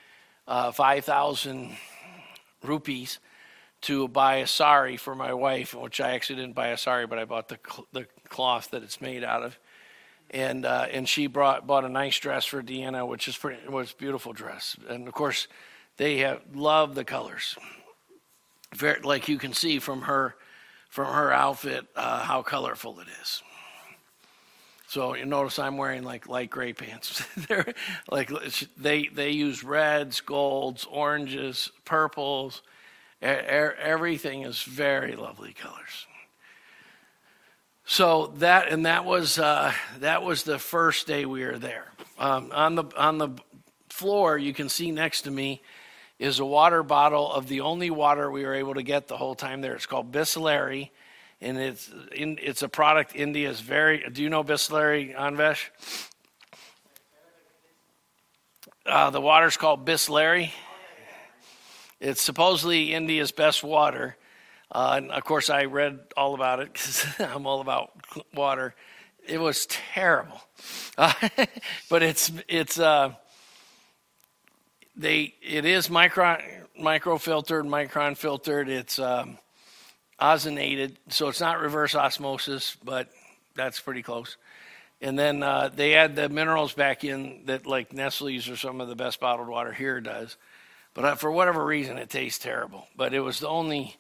uh, 5,000 rupees to buy a sari for my wife, which I actually didn't buy a sari, but I bought the, the cloth that it's made out of. And, uh, and she brought, bought a nice dress for Deanna, which is pretty, was beautiful dress. And of course, they have love the colors. Very, like you can see from her, from her outfit, uh, how colorful it is. So you notice I'm wearing like light gray pants. (laughs) They're like they they use reds, golds, oranges, purples. Everything is very lovely colors. So that and that was uh, that was the first day we were there. Um, on the on the floor, you can see next to me is a water bottle of the only water we were able to get the whole time there. It's called Bisleri and it's in, it's a product India is very. Do you know Bisleri Anvesh? Uh, the water's called Bisleri. It's supposedly India's best water. Uh, and of course, I read all about it because (laughs) I'm all about water. It was terrible, uh, (laughs) but it's it's uh, they it is micro filtered, micron filtered. It's um, ozonated, so it's not reverse osmosis, but that's pretty close. And then uh, they add the minerals back in that, like Nestle's or some of the best bottled water here does. But uh, for whatever reason, it tastes terrible. But it was the only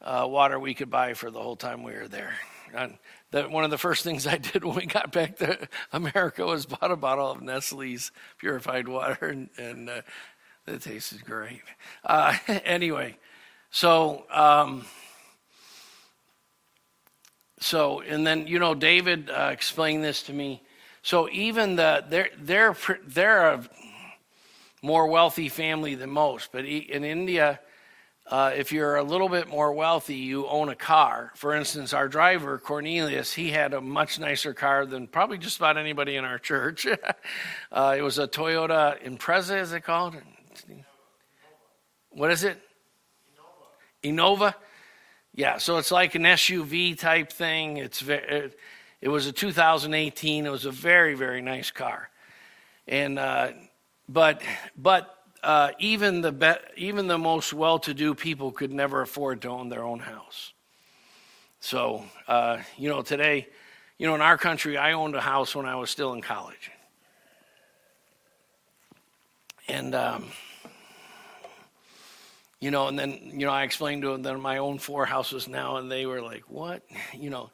uh, water we could buy for the whole time we were there. And that one of the first things I (laughs) did when we got back to America was bought a bottle of Nestle's purified water, (laughs) and, and uh, it tasted great. Uh, (laughs) anyway, so. Um, so, and then, you know, David uh, explained this to me. So even the, they're, they're, they're a more wealthy family than most, but in India, uh, if you're a little bit more wealthy, you own a car. For instance, our driver, Cornelius, he had a much nicer car than probably just about anybody in our (laughs) church. uh, it was a Toyota Impreza, is it called? What is it? Innova. Innova? Yeah, so it's like an SUV type thing. It's it, it was a 2018. It was a very very nice car, and uh, but but uh, even the be- even the most well-to-do people could never afford to own their own house. So uh, you know today, you know in our country, I owned a house when I was still in college, and. Um, you know, and then, you know, I explained to them that my own four houses now, and they were like, what? (laughs) You know,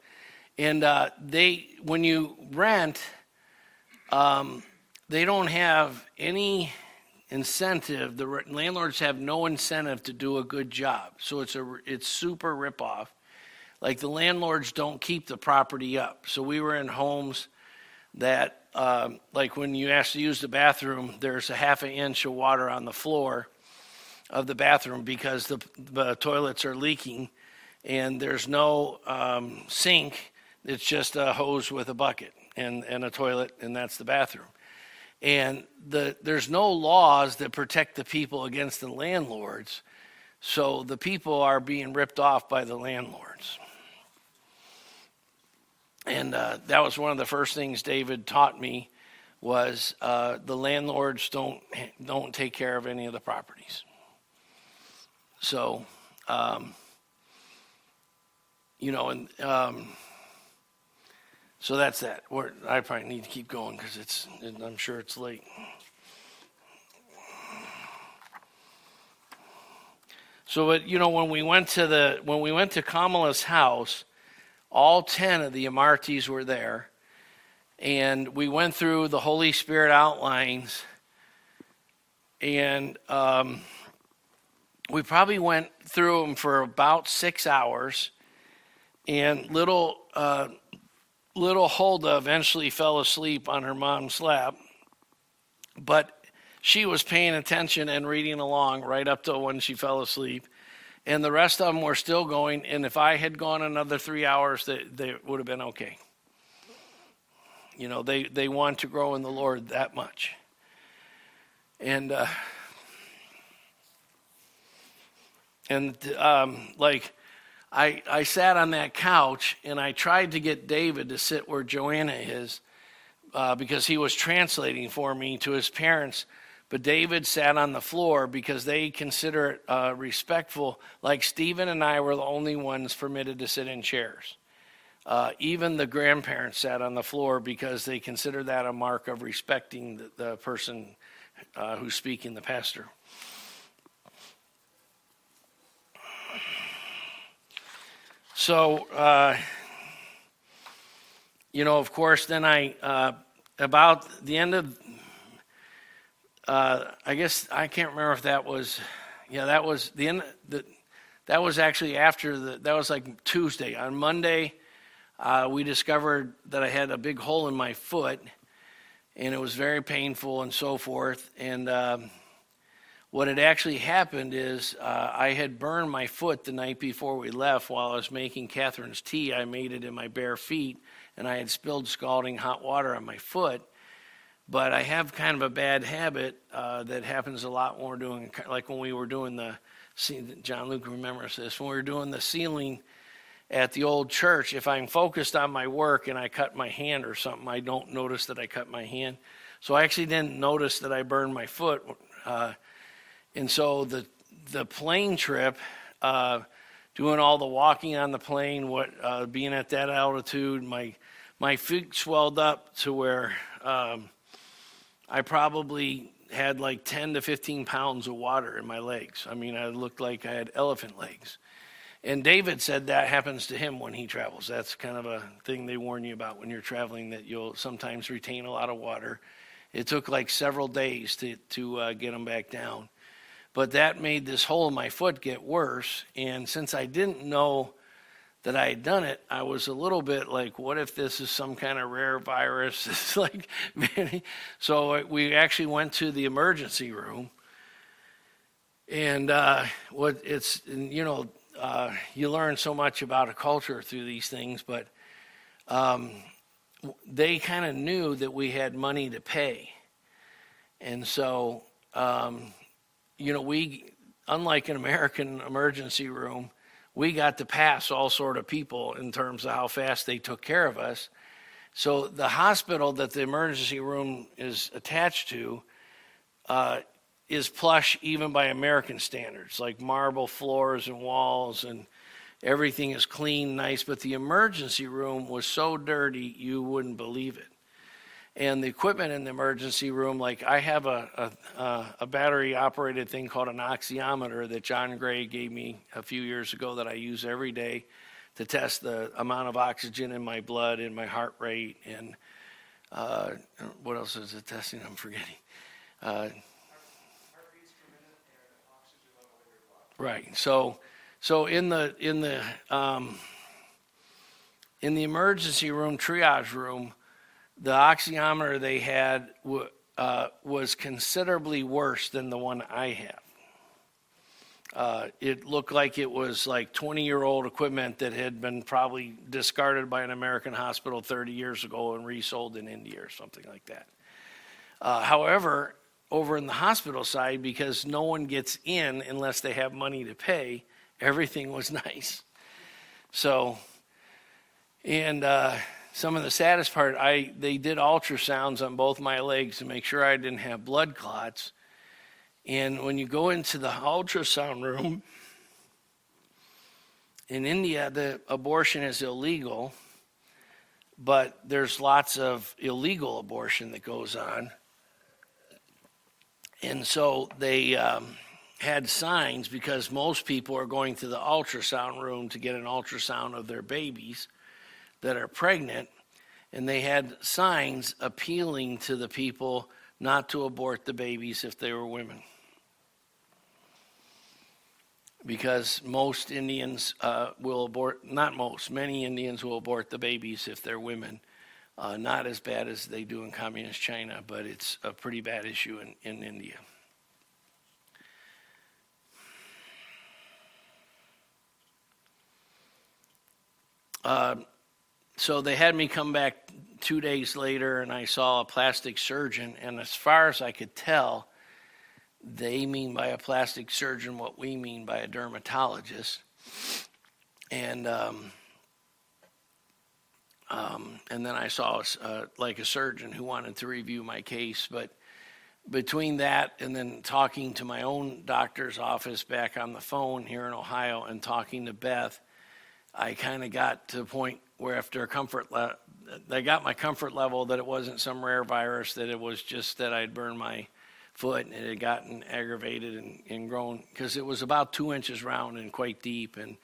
and uh, they, when you rent, um, they don't have any incentive. The landlords have no incentive to do a good job. So it's a, it's super ripoff. Like the landlords don't keep the property up. So we were in homes that, um, like when you ask to use the bathroom, there's a half an inch of water on the floor of the bathroom because the, the toilets are leaking and there's no um, sink. It's just a hose with a bucket and, and a toilet, and that's the bathroom. And the, there's no laws that protect the people against the landlords. So the people are being ripped off by the landlords. And uh, that was one of the first things David taught me was uh, the landlords don't don't take care of any of the properties. So, um, you know, and um, so that's that. We're, I probably need to keep going because it's. I'm sure it's late. So, you know, when we went to the when we went to Kamala's house, all ten of the Amartis were there, and we went through the Holy Spirit outlines, and. Um, we probably went through them for about six hours, and little uh, little Huldah eventually fell asleep on her mom's lap, but she was paying attention and reading along right up to when she fell asleep. And the rest of them were still going. And if I had gone another three hours, they, they would have been okay. You know, they, they want to grow in the Lord that much. And, uh, and um, like, I, I sat on that couch and I tried to get David to sit where Joanna is uh, because he was translating for me to his parents. But David sat on the floor because they consider it uh, respectful. Like Stephen and I were the only ones permitted to sit in chairs. Uh, even the grandparents sat on the floor because they consider that a mark of respecting the, the person uh, who's speaking, the pastor. So, uh, you know, of course, then I, uh, about the end of, uh, I guess I can't remember if that was, yeah, that was the end, the, that was actually after the, that was like Tuesday. On Monday, uh, we discovered that I had a big hole in my foot, and it was very painful and so forth. And, um, what had actually happened is uh, I had burned my foot the night before we left while I was making Catherine's tea. I made it in my bare feet, and I had spilled scalding hot water on my foot. But I have kind of a bad habit uh, that happens a lot when we're doing, like when we were doing the, John Luke remembers this, when we were doing the ceiling at the old church, if I'm focused on my work and I cut my hand or something, I don't notice that I cut my hand. So I actually didn't notice that I burned my foot. Uh, and so the the plane trip, uh, doing all the walking on the plane, what uh, being at that altitude, my my feet swelled up to where um, I probably had like 10 to 15 pounds of water in my legs. I mean, I looked like I had elephant legs. And David said that happens to him when he travels. That's kind of a thing they warn you about when you're traveling that you'll sometimes retain a lot of water. It took like several days to to uh, get him back down. But that made this hole in my foot get worse. And since I didn't know that I had done it, I was a little bit like, what if this is some kind of rare virus? (laughs) It's like, so we actually went to the emergency room. And uh, what it's, you know, uh, you learn so much about a culture through these things, but um, they kind of knew that we had money to pay. And so um, you know, we, unlike an American emergency room, we got to pass all sort of people in terms of how fast they took care of us. So the hospital that the emergency room is attached to uh, is plush even by American standards, like marble floors and walls, and everything is clean, nice. But the emergency room was so dirty you wouldn't believe it and the equipment in the emergency room like i have a, a, a, battery operated thing called an oxyometer that john gray gave me a few years ago that i use every day to test the amount of oxygen in my blood and my heart rate and uh, what else is it testing? I'm forgetting. Uh, right. So so in the in the um, in the emergency room triage room the oxyometer they had uh, was considerably worse than the one I have. Uh, it looked like it was like 20 year old equipment that had been probably discarded by an American hospital 30 years ago and resold in India or something like that. Uh, however, over in the hospital side, because no one gets in unless they have money to pay, everything was (laughs) nice. So, and uh, some of the saddest part, I they did ultrasounds on both my legs to make sure I didn't have blood clots. And when you go into the ultrasound room in India, the abortion is illegal, but there's lots of illegal abortion that goes on. And so they um, had signs because most people are going to the ultrasound room to get an ultrasound of their babies that are pregnant, and they had signs appealing to the people not to abort the babies if they were women. Because most Indians uh, will abort, not most, many Indians will abort the babies if they're women. Uh, not as bad as they do in communist China, but it's a pretty bad issue in, in India. Uh, so they had me come back two days later, and I saw a plastic surgeon. And as far as I could tell, they mean by a plastic surgeon what we mean by a dermatologist. And um, um, and then I saw uh, like a surgeon who wanted to review my case. But between that and then talking to my own doctor's office back on the phone here in Ohio and talking to Beth, I kind of got to the point where after a comfort le- I got my comfort level that it wasn't some rare virus, that it was just that I'd burned my foot and it had gotten aggravated and, and grown because it was about two inches round and quite deep and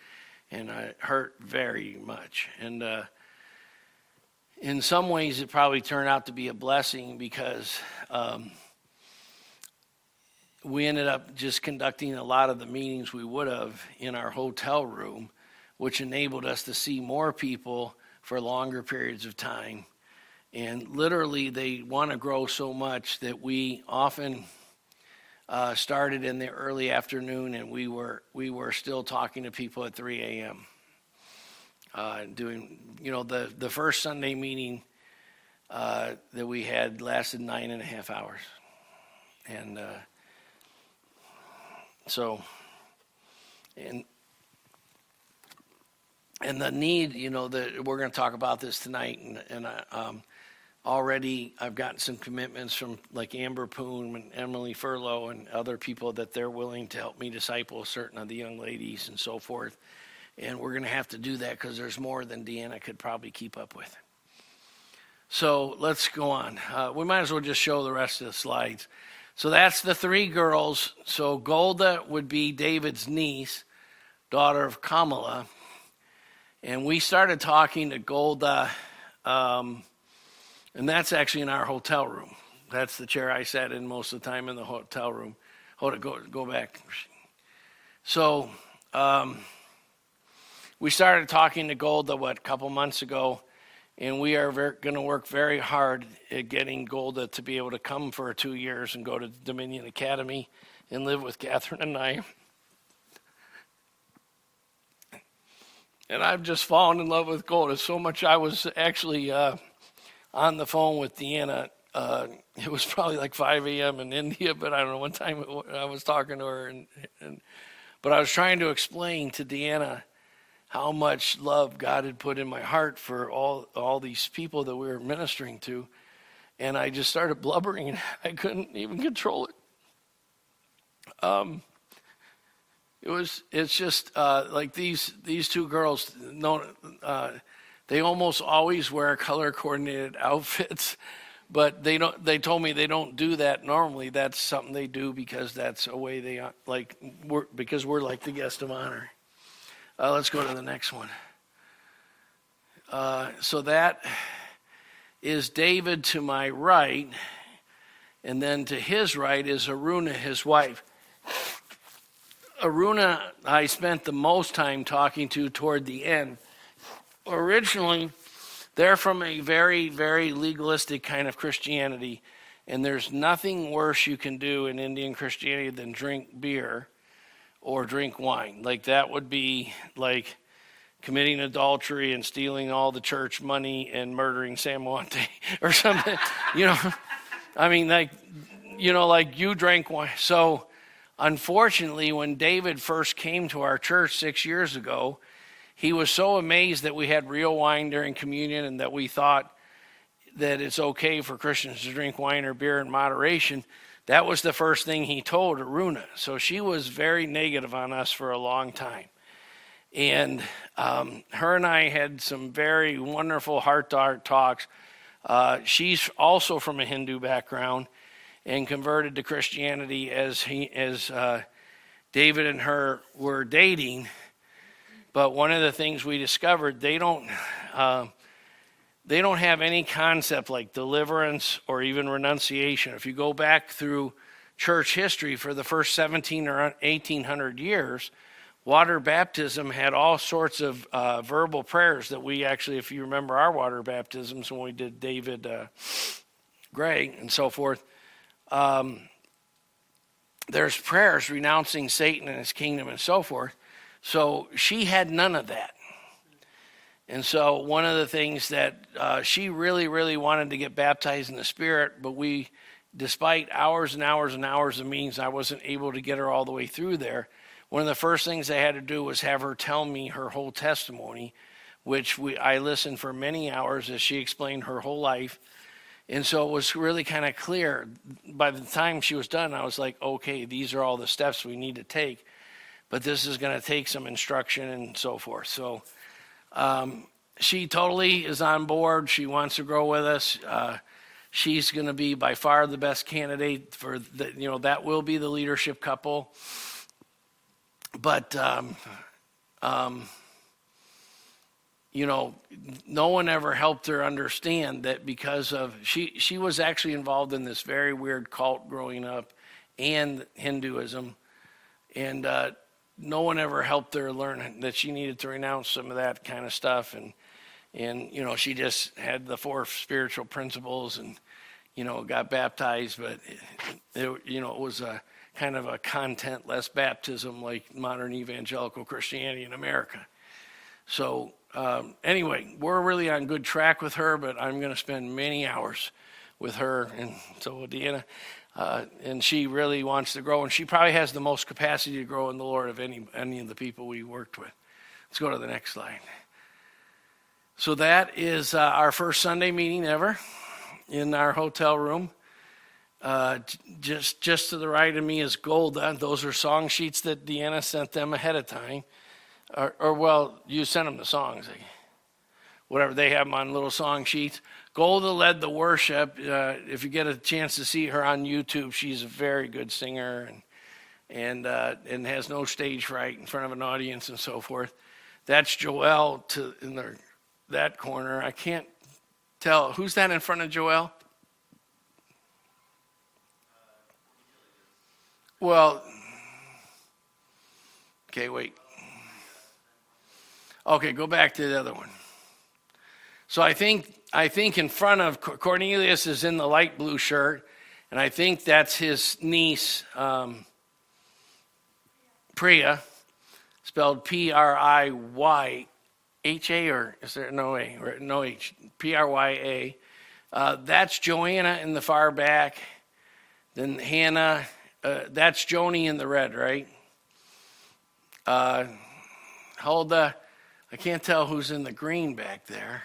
and it hurt very much. And uh, in some ways, it probably turned out to be a blessing because um, we ended up just conducting a lot of the meetings we would have in our hotel room which enabled us to see more people for longer periods of time. And literally, they want to grow so much that we often uh, started in the early afternoon, and we were we were still talking to people at 3 a.m. Uh, doing, you know, the the first Sunday meeting uh, that we had lasted nine and a half hours, and uh, so, and and the need, you know, that we're going to talk about this tonight, and, and I, um, already I've gotten some commitments from like Amber Poon and Emily Furlow and other people that they're willing to help me disciple certain of the young ladies and so forth, and we're going to have to do that because there's more than Deanna could probably keep up with. So let's go on. Uh, we might as well just show the rest of the slides. So that's the three girls. So Golda would be David's niece, daughter of Kamala and we started talking to Golda, um, and that's actually in our hotel room. That's the chair I sat in most of the time in the hotel room. Hold it, go, go back. So um, we started talking to Golda, what, a couple months ago, and we are going to work very hard at getting Golda to be able to come for two years and go to Dominion Academy and live with Catherine and I. and I've just fallen in love with gold. It's so much I was actually uh, on the phone with Deanna. Uh, (laughs) it was probably like 5 a.m. in India, but I don't know what time I was talking to her. And, and, but I was trying to explain to Deanna how much love God had put in my heart for all all these people that we were ministering to, and I just started blubbering. (laughs) I couldn't even control it. Um, it was it's just uh, like these these two girls no uh, they almost always wear color coordinated (laughs) outfits but they don't they told me they don't do that normally. That's something they do because that's a way they uh, like we're because we're like the guest of honor. Uh, let's go to the next one. Uh, so that is david to my right and then to his right is aruna his wife Aruna, I spent the most time talking to toward the end. Originally, they're from a very, very legalistic kind of Christianity, and there's nothing worse you can do in Indian Christianity than drink beer or drink wine. Like, that would be like committing adultery and stealing all the church money and murdering Sam (laughs) or something. you know, I mean, like, you know, like you drank wine. So, Unfortunately, when David first came to our church six years ago, he was so amazed that we had real wine during communion and that we thought that it's okay for Christians to drink wine or beer in moderation. That was the first thing he told Aruna. So she was very negative on us for a long time. And um, her and I had some very wonderful heart to heart talks. Uh, she's also from a Hindu background and converted to Christianity as he as uh, David and her were dating. But one of the things we discovered they don't uh, they don't have any concept like deliverance or even renunciation. If you go back through church history for the first 17 or 1800 years, water baptism had all sorts of uh, verbal prayers that we actually, if you remember our water baptisms when we did David uh, Gray and so forth, um, there's prayers renouncing Satan and his kingdom and so forth. So she had none of that. And so, one of the things that uh, she really, really wanted to get baptized in the Spirit, but we, despite hours and hours and hours of meetings, I wasn't able to get her all the way through there. One of the first things I had to do was have her tell me her whole testimony, which we, I listened for many hours as she explained her whole life. And so it was really kind of clear. By the time she was done, I was like, okay, these are all the steps we need to take, but this is going to take some instruction and so forth. So, um, she totally is on board. She wants to grow with us. Uh, she's going to be by far the best candidate for the, you know, that will be the leadership couple. But, um, um, you know, no one ever helped her understand that because of she she was actually involved in this very weird cult growing up and Hinduism, and uh, no one ever helped her learn that she needed to renounce some of that kind of stuff. And and you know she just had the four spiritual principles and you know got baptized. But it, it, you know it was a kind of a content-less baptism like modern evangelical christianity in america. So um, anyway we're really on good track with her but i'm going to spend many hours with her and so deanna uh, and she really wants to grow, and she probably has the most capacity to grow in the Lord of any any of the people we worked with. Let's go to the next slide. So that is uh, our first Sunday meeting ever in our hotel room. Uh, just just to the right of me is Golda. Those are song sheets that Deanna sent them ahead of time, or, or well, you send them the songs. Whatever they have them on little song sheets. Golda led the worship. Uh, if you get a chance to see her on YouTube, she's a very good singer and and uh, and has no stage fright in front of an audience and so forth. That's Joelle to in the that corner. I can't tell who's that in front of Joelle. Well, okay, wait. Okay, go back to the other one. So I think I think in front of Cornelius is in the light blue shirt, and I think that's his niece, um, Priya, spelled P R I Y H A, or is there no A? No H. P R Y A. Uh, that's Joanna in the far back. Then Hannah. Uh, that's Joni in the red, right? Uh, Hulda. I can't tell who's in the green back there.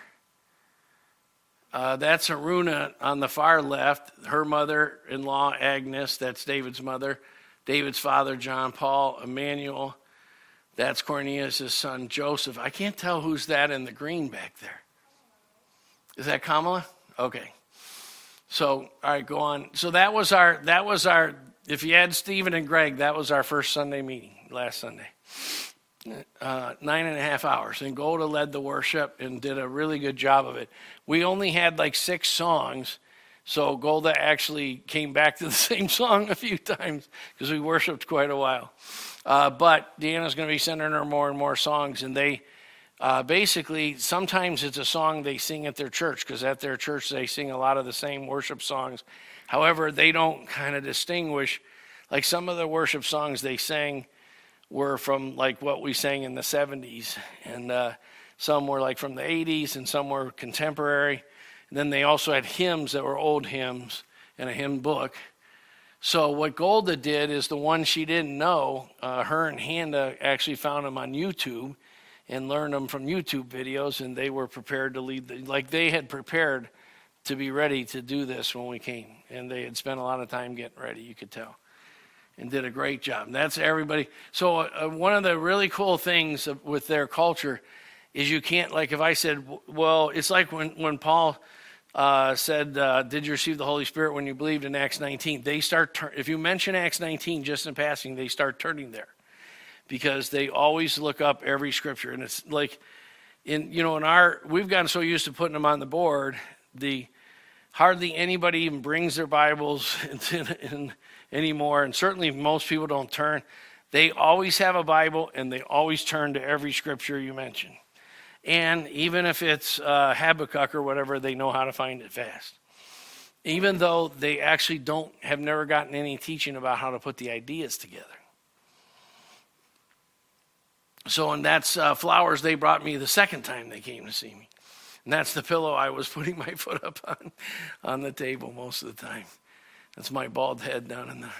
Uh, that's Aruna on the far left, her mother in law, Agnes, that's David's mother. David's father, John Paul, Emmanuel. That's Cornelius' son, Joseph. I can't tell who's that in the green back there. Is that Kamala? Okay. So, all right, go on. So that was our, that was our, if you add Stephen and Greg, that was our first Sunday meeting last Sunday uh, nine and a half hours. And Golda led the worship and did a really good job of it. We only had like six songs, so Golda actually came back to (laughs) the same song a few times because we worshiped quite a while. Uh, but Deanna's going to be sending her more and more songs, and they uh, basically sometimes it's a song they sing at their church because at their church they sing a lot of the same worship songs. However, they don't kind of distinguish like some of the worship songs they sang were from like what we sang in the 70s, and uh, some were like from the 80s, and some were contemporary. And then they also had hymns that were old hymns and a hymn book. So what Golda did is the one she didn't know. Uh, her and Hannah actually found them on YouTube and learned them from YouTube videos, and they were prepared to lead. The, like they had prepared to be ready to do this when we came, and they had spent a lot of time getting ready. You could tell and did a great job. And that's everybody. So, uh, one of the really cool things with their culture is you can't, like, if I said, well, it's like when, when Paul uh, said, uh, Did you receive the Holy Spirit when you believed in Acts 19? They start, tur- if you mention Acts 19 just in passing, they start turning there because they always look up every scripture. And it's like, in, you know, in our, we've gotten so used to putting them on the board, the, hardly anybody even brings their Bibles (laughs) in, in, anymore, and certainly most people don't turn. They always have a Bible and they always turn to every scripture you mention. And even if it's uh, Habakkuk or whatever, they know how to find it fast. Even though they actually don't have never gotten any teaching about how to put the ideas together. So, and that's uh, flowers they brought me the second time they came to see me. And that's the pillow I was (laughs) putting my foot up on on the table most of the time. That's my bald head down in the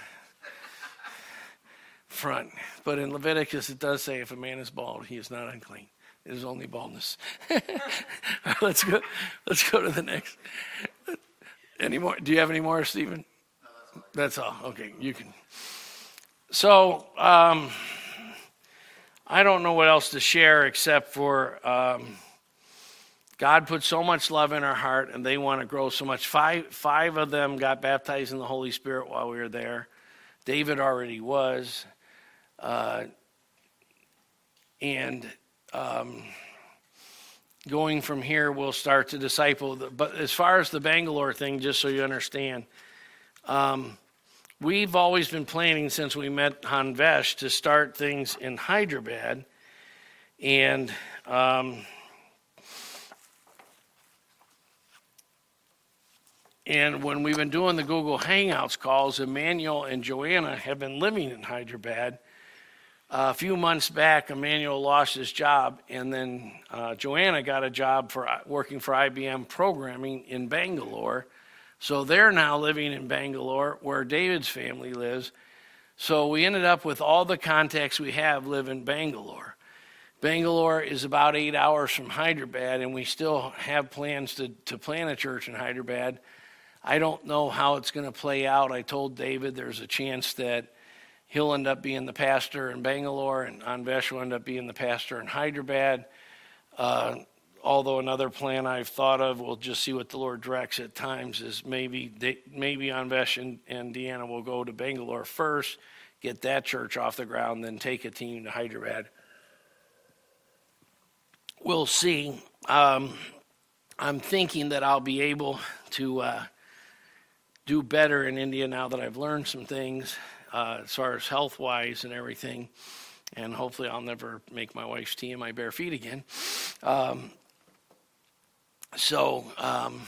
front. But in Leviticus, it does say if a man is bald, he is not unclean. It is only baldness. (laughs) let's go. Let's go to the next. Any more? Do you have any more, Stephen? No, that's, that's, all. Okay, you can. So um, I don't know what else to share except for um, God put so much love in our heart, and they want to grow so much. Five five of them got baptized in the Holy Spirit while we were there. David already was. Uh, and um, going from here, we'll start to disciple. But as far as the Bangalore thing, just so you understand, um, we've always been planning since we met Anvesh to start things in Hyderabad. And um, and when we've been doing the Google Hangouts calls, Emmanuel and Joanna have been living in Hyderabad a few months back, Emmanuel lost his job, and then uh, Joanna got a job for uh, working for IBM programming in Bangalore. So they're now living in Bangalore, where David's family lives. So we ended up with all the contacts we have live in Bangalore. Bangalore is about eight hours from Hyderabad, and we still have plans to, to plant a church in Hyderabad. I don't know how it's going to play out. I told David there's a chance that he'll end up being the pastor in Bangalore, and Anvesh will end up being the pastor in Hyderabad. Uh, although another plan I've thought of, we'll just see what the Lord directs at times, is maybe they, maybe Anvesh and, and Deanna will go to Bangalore first, get that church off the ground, then take a team to Hyderabad. We'll see. Um, I'm thinking that I'll be able to uh, do better in India now that I've learned some things uh, as far as health wise and everything. And hopefully, I'll never make my wife's tea in my bare feet again. Um, so, um,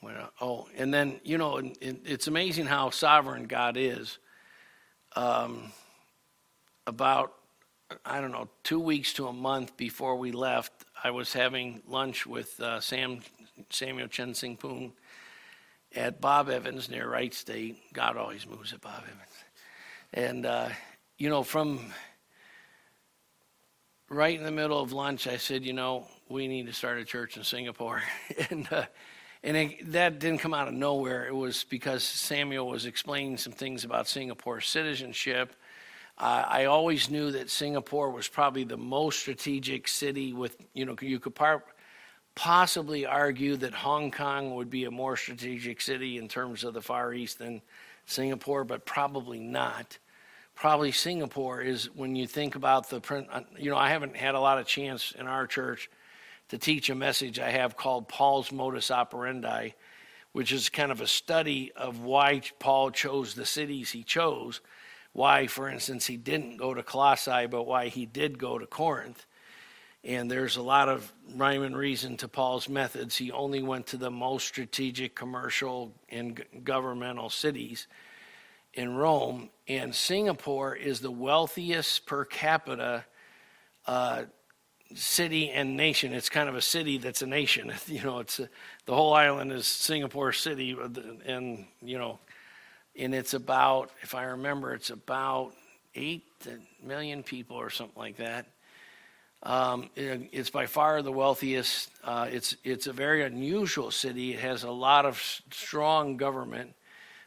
well, oh, and then, you know, it, it's amazing how sovereign God is. Um, about, I don't know, two weeks to a month before we left, I was having lunch with uh, Sam Samuel Chen Sing Poon at Bob Evans near Wright State. God always moves at Bob Evans. And, uh, you know, from right in the middle of lunch, I said, you know, we need to start a church in Singapore. (laughs) and uh, and it, that didn't come out of nowhere. It was because Samuel was explaining some things about Singapore citizenship. Uh, I always knew that Singapore was probably the most strategic city with, you know, you could par- possibly argue that Hong Kong would be a more strategic city in terms of the Far East than Singapore, but probably not. Probably Singapore is when you think about the print. Uh, you know, I haven't had a lot of chance in our church to teach a message I have called Paul's Modus Operandi, which is kind of a study of why Paul chose the cities he chose. Why, for instance, he didn't go to Colossae, but why he did go to Corinth and there's a lot of rhyme and reason to Paul's methods. He only went to the most strategic commercial and governmental cities in Rome. And Singapore is the wealthiest per capita uh, city and nation. It's kind of a city that's a nation. (laughs) You know, it's a, the whole island is Singapore City, and you know, and it's about, if I remember, it's about eight million people or something like that. Um, it, it's by far the wealthiest. Uh, it's it's a very unusual city. It has a lot of strong government,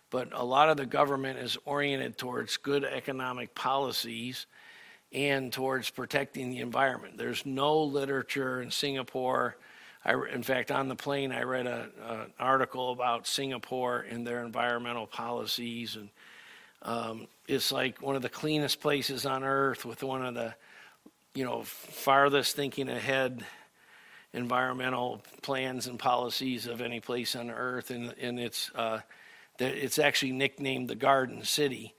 but a lot of the government is oriented towards good economic policies and towards protecting the environment. There's no literature in Singapore. I, in fact, on the plane, I read an article about Singapore and their environmental policies, and um, it's like one of the cleanest places on earth with one of the you know, farthest thinking ahead environmental plans and policies of any place on earth, and, and it's uh, it's actually nicknamed the Garden City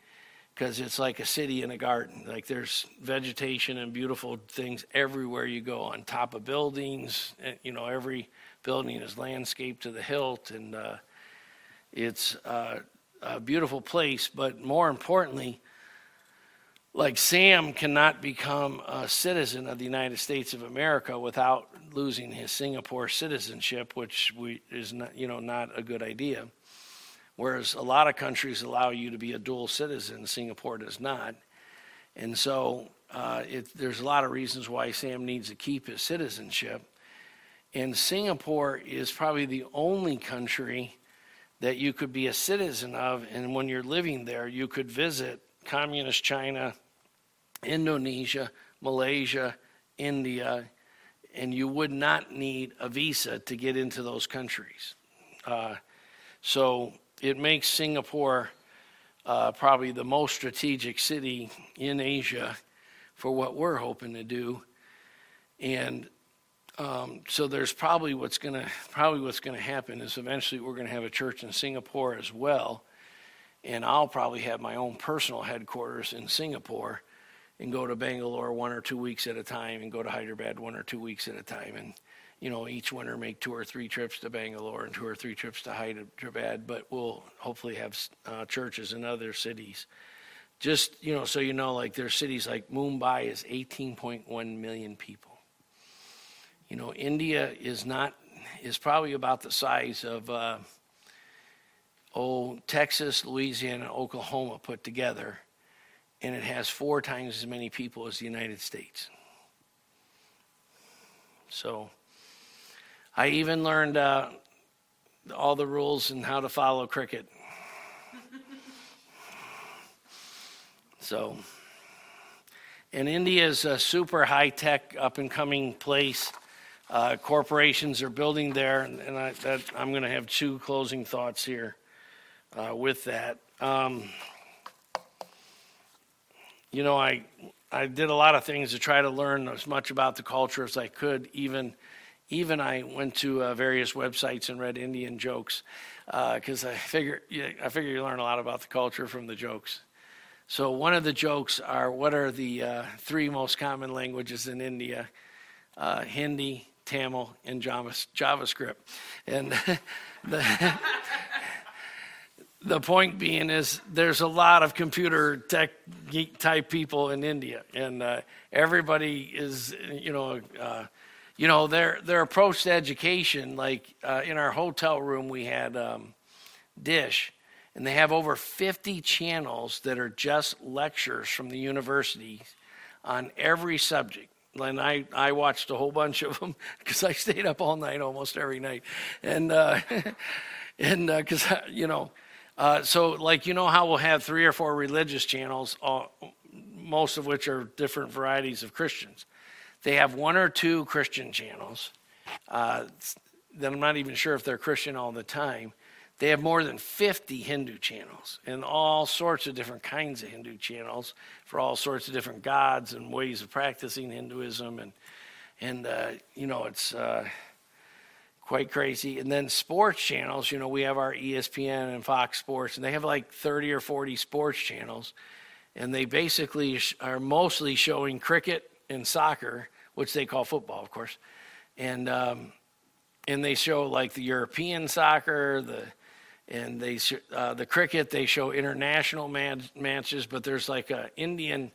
because it's like a city in a garden. Like there's vegetation and beautiful things everywhere you go, on top of buildings. You know, every building is landscaped to the hilt, and uh, it's uh, a beautiful place. But more importantly, like Sam cannot become a citizen of the United States of America without losing his Singapore citizenship, which we, is not, you know, not a good idea. Whereas a lot of countries allow you to be a dual citizen, Singapore does not. And so uh, it, there's a lot of reasons why Sam needs to keep his citizenship. And Singapore is probably the only country that you could be a citizen of, and when you're living there, you could visit communist China, Indonesia, Malaysia, India, and you would not need a visa to get into those countries. Uh, so it makes Singapore uh, probably the most strategic city in Asia for what we're hoping to do. And um, so there's probably what's going to probably what's going to happen is eventually we're going to have a church in Singapore as well, and I'll probably have my own personal headquarters in Singapore, and go to Bangalore one or two weeks at a time, and go to Hyderabad one or two weeks at a time, and you know, each winter make two or three trips to Bangalore and two or three trips to Hyderabad, but we'll hopefully have uh, churches in other cities. Just, you know, so you know, like there's cities like Mumbai is 18.1 million people. You know, India is not, is probably about the size of, uh, oh, Texas, Louisiana, Oklahoma put together, and it has four times as many people as the United States. So, I even learned uh, all the rules and how to follow cricket. (laughs) so, and India is a super high tech, up and coming place. Uh, corporations are building there, and, I, am going to have two closing thoughts here uh, with that. Um, you know, I I did a lot of things to try to learn as much about the culture as I could, even even I went to uh, various websites and read Indian jokes because uh, I figure yeah, I figure you learn a lot about the culture from the jokes. So one of the jokes are what are the uh, three most common languages in India? Uh, Hindi, Tamil, and JavaScript. And (laughs) the the point being is there's a lot of computer tech geek type people in India, and uh, everybody is you know uh, you know their their approach to education like uh, in our hotel room we had um, dish and they have over 50 channels that are just lectures from the university on every subject. And I, I watched a whole bunch of them because I stayed up all night almost every night, and uh, (laughs) and because uh, you know, uh, so like you know how we'll have three or four religious channels, all, most of which are different varieties of Christians. They have one or two Christian channels uh, that I'm not even sure if they're Christian all the time. They have more than 50 Hindu channels and all sorts of different kinds of Hindu channels for all sorts of different gods and ways of practicing Hinduism. And, and uh, you know, it's uh, quite crazy. And then sports channels, you know, we have our ESPN and Fox Sports, and they have like 30 or 40 sports channels. And they basically are mostly showing cricket and soccer which they call football, of course. And um, and they show like the European soccer, the and they uh, the cricket. They show international man- matches, but there's like a Indian.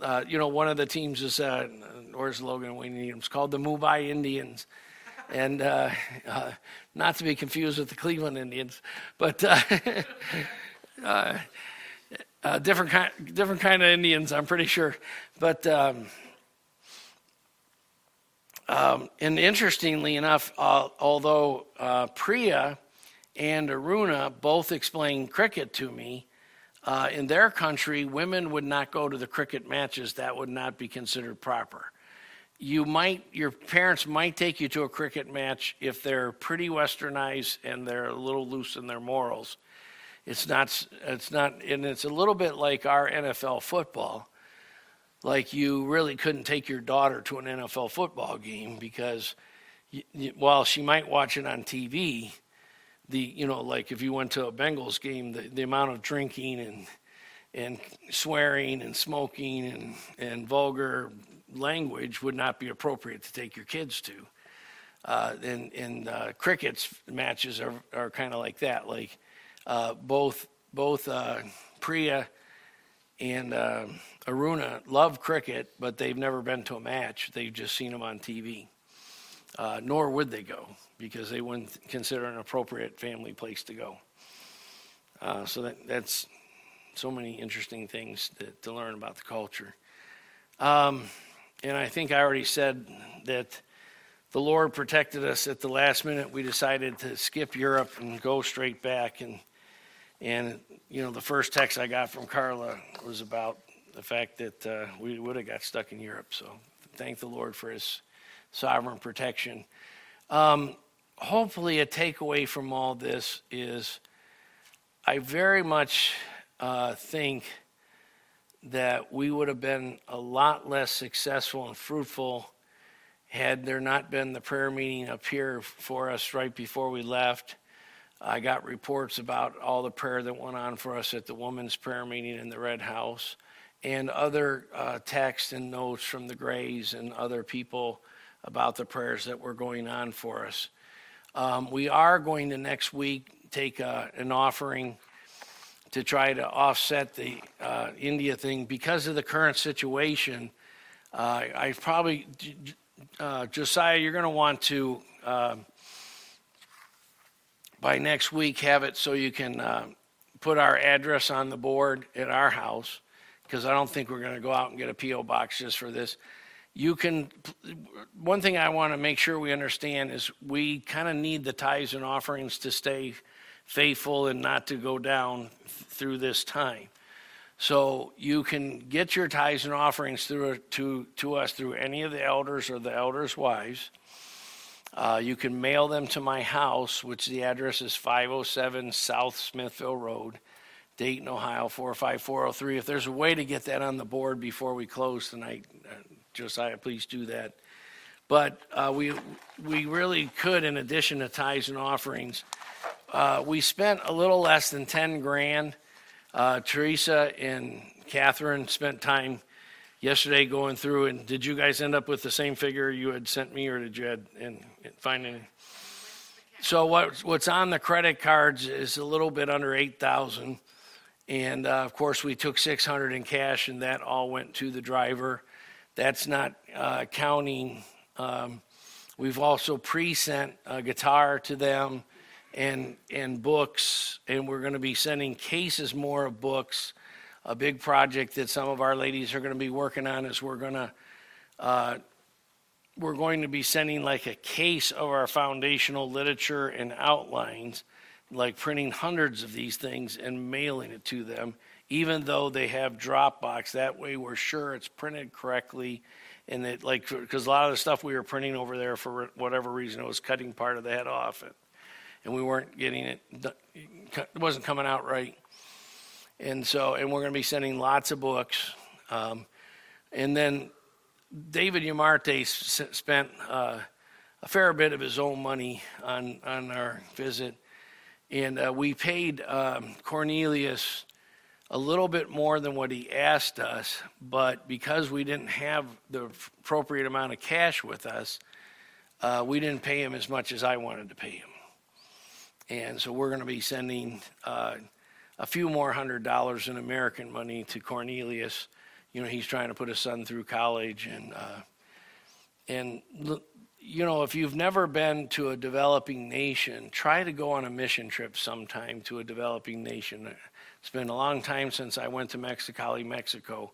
Uh, you know, one of the teams is uh, where's Logan Wayne Needham's called the Mumbai Indians, and uh, uh, not to be confused with the Cleveland Indians, but uh, (laughs) uh, different kind different kind of Indians, I'm pretty sure. But um, um, and interestingly enough, uh, although uh, Priya and Aruna both explained cricket to me, uh, in their country, women would not go to the cricket matches. That would not be considered proper. You might, your parents might take you to a cricket match if they're pretty westernized and they're a little loose in their morals. It's not, it's not, and it's a little bit like our NFL football like you really couldn't take your daughter to an NFL football game because while she might watch it on TV, the you know like if you went to a Bengals game, the, the amount of drinking and and swearing and smoking and, and vulgar language would not be appropriate to take your kids to. Uh, and and uh, cricket's matches are, are kind of like that. Like uh, both both uh, Priya and uh, Aruna love cricket, but they've never been to a match. They've just seen them on TV. Uh, nor would they go because they wouldn't consider an appropriate family place to go. so that, that's so many interesting things to, to learn about the culture. Um, and I think I already said that the Lord protected us at the last minute. We decided to skip Europe and go straight back. And, and you know, the first text I got from Carla was about the fact that uh, we would have got stuck in Europe. So thank the Lord for his sovereign protection. Um, hopefully, a takeaway from all this is I very much uh, think that we would have been a lot less successful and fruitful had there not been the prayer meeting up here for us right before we left. I got reports about all the prayer that went on for us at the women's prayer meeting in the Red House and other uh, texts and notes from the Grays and other people about the prayers that were going on for us. Um, we are going to next week take uh, an offering to try to offset the uh, India thing because of the current situation. Uh, I probably, uh, Josiah, you're going to want to, um, by next week, have it so you can uh, put our address on the board at our house because I don't think we're going to go out and get a P.O. box just for this. You can, one thing I want to make sure we understand is we kind of need the tithes and offerings to stay faithful and not to go down through this time. So you can get your tithes and offerings through to, to us through any of the elders or the elders' wives. Uh, you can mail them to my house, which the address is 507 South Smithville Road, Dayton, Ohio 45403. If there's a way to get that on the board before we close tonight, uh, Josiah, please do that. But uh, we we really could, in addition to tithes and offerings, uh, we spent a little less than 10 grand. Uh, Teresa and Catherine spent time yesterday going through. And did you guys end up with the same figure you had sent me, or did you had find any? So what, what's on the credit cards is a little bit under 8,000. And uh, of course, we took 600 in cash, and that all went to the driver. That's not uh, counting. Um, we've also pre sent a guitar to them and and books, and we're going to be sending cases more of books. A big project that some of our ladies are going to be working on is we're going to uh, we're going to be sending like a case of our foundational literature and outlines, like printing hundreds of these things and mailing it to them, even though they have Dropbox. That way, we're sure it's printed correctly. And it like because a lot of the stuff we were printing over there for whatever reason it was cutting part of the head off it and we weren't getting it, it wasn't coming out right. And so, and we're going to be sending lots of books. Um, and then David Yamarte spent uh, a fair bit of his own money on, on our visit. And uh, we paid um, Cornelius a little bit more than what he asked us, but because we didn't have the appropriate amount of cash with us, uh, we didn't pay him as much as I wanted to pay him. And so we're going to be sending uh, a few more hundred dollars in American money to Cornelius. You know, he's trying to put his son through college, and uh, and you know, if you've never been to a developing nation, try to go on a mission trip sometime to a developing nation. It's been a long time since I went to Mexicali, Mexico,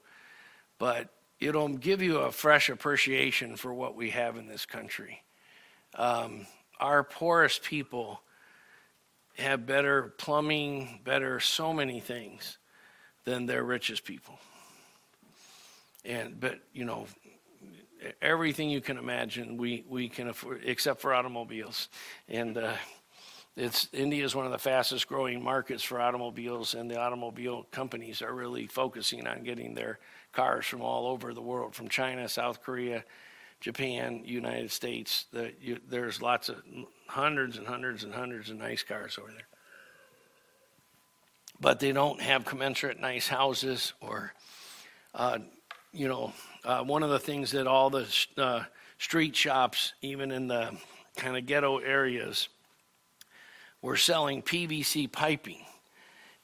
but it'll give you a fresh appreciation for what we have in this country. Um, our poorest people have better plumbing, better so many things than their richest people. And but you know, everything you can imagine, we we can afford, except for automobiles, and. Uh, it's India is one of the fastest growing markets for automobiles, and the automobile companies are really focusing on getting their cars from all over the world, from China, South Korea, Japan, United States. The, you, there's lots of hundreds and hundreds and hundreds of nice cars over there. but they don't have commensurate nice houses or, uh, you know, uh, one of the things that all the uh, street shops, even in the kind of ghetto areas, were selling PVC piping.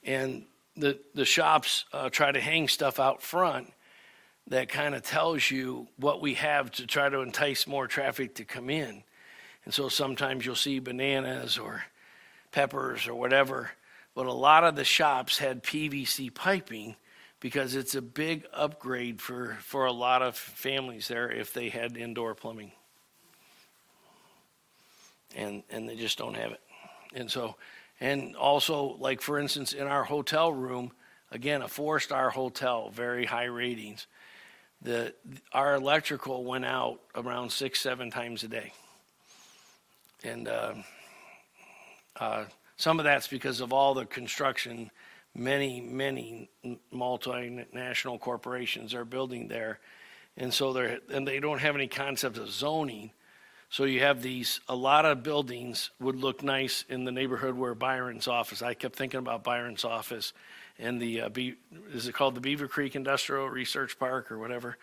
And the, the shops uh, try to hang stuff out front that kind of tells you what we have to try to entice more traffic to come in. And so sometimes you'll see bananas or peppers or whatever, but a lot of the shops had PVC piping because it's a big upgrade for, for a lot of families there if they had indoor plumbing. And, and they just don't have it. And so, and also, like for instance, in our hotel room, again, a four star hotel, very high ratings, the, our electrical went out around six, seven times a day. And uh, uh, some of that's because of all the construction many, many multinational corporations are building there. And so they're, and they don't have any concept of zoning. So you have these, a lot of buildings would look nice in the neighborhood where Byron's office, I kept thinking about Byron's office and the, uh, Be- is it called the Beavercreek Industrial Research Park or whatever?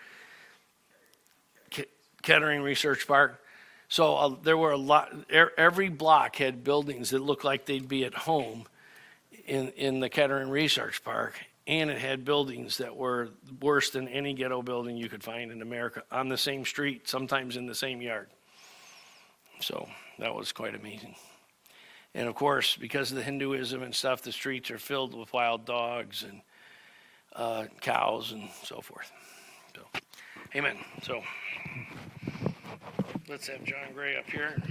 Ke- Kettering Research Park. So uh, there were a lot, er, every block had buildings that looked like they'd be at home in, in the Kettering Research Park, and it had buildings that were worse than any ghetto building you could find in America on the same street, sometimes in the same yard. So that was quite amazing. And of course, because of the Hinduism and stuff, the streets are filled with wild dogs and uh, cows and so forth. So, amen. So let's have John Gray up here.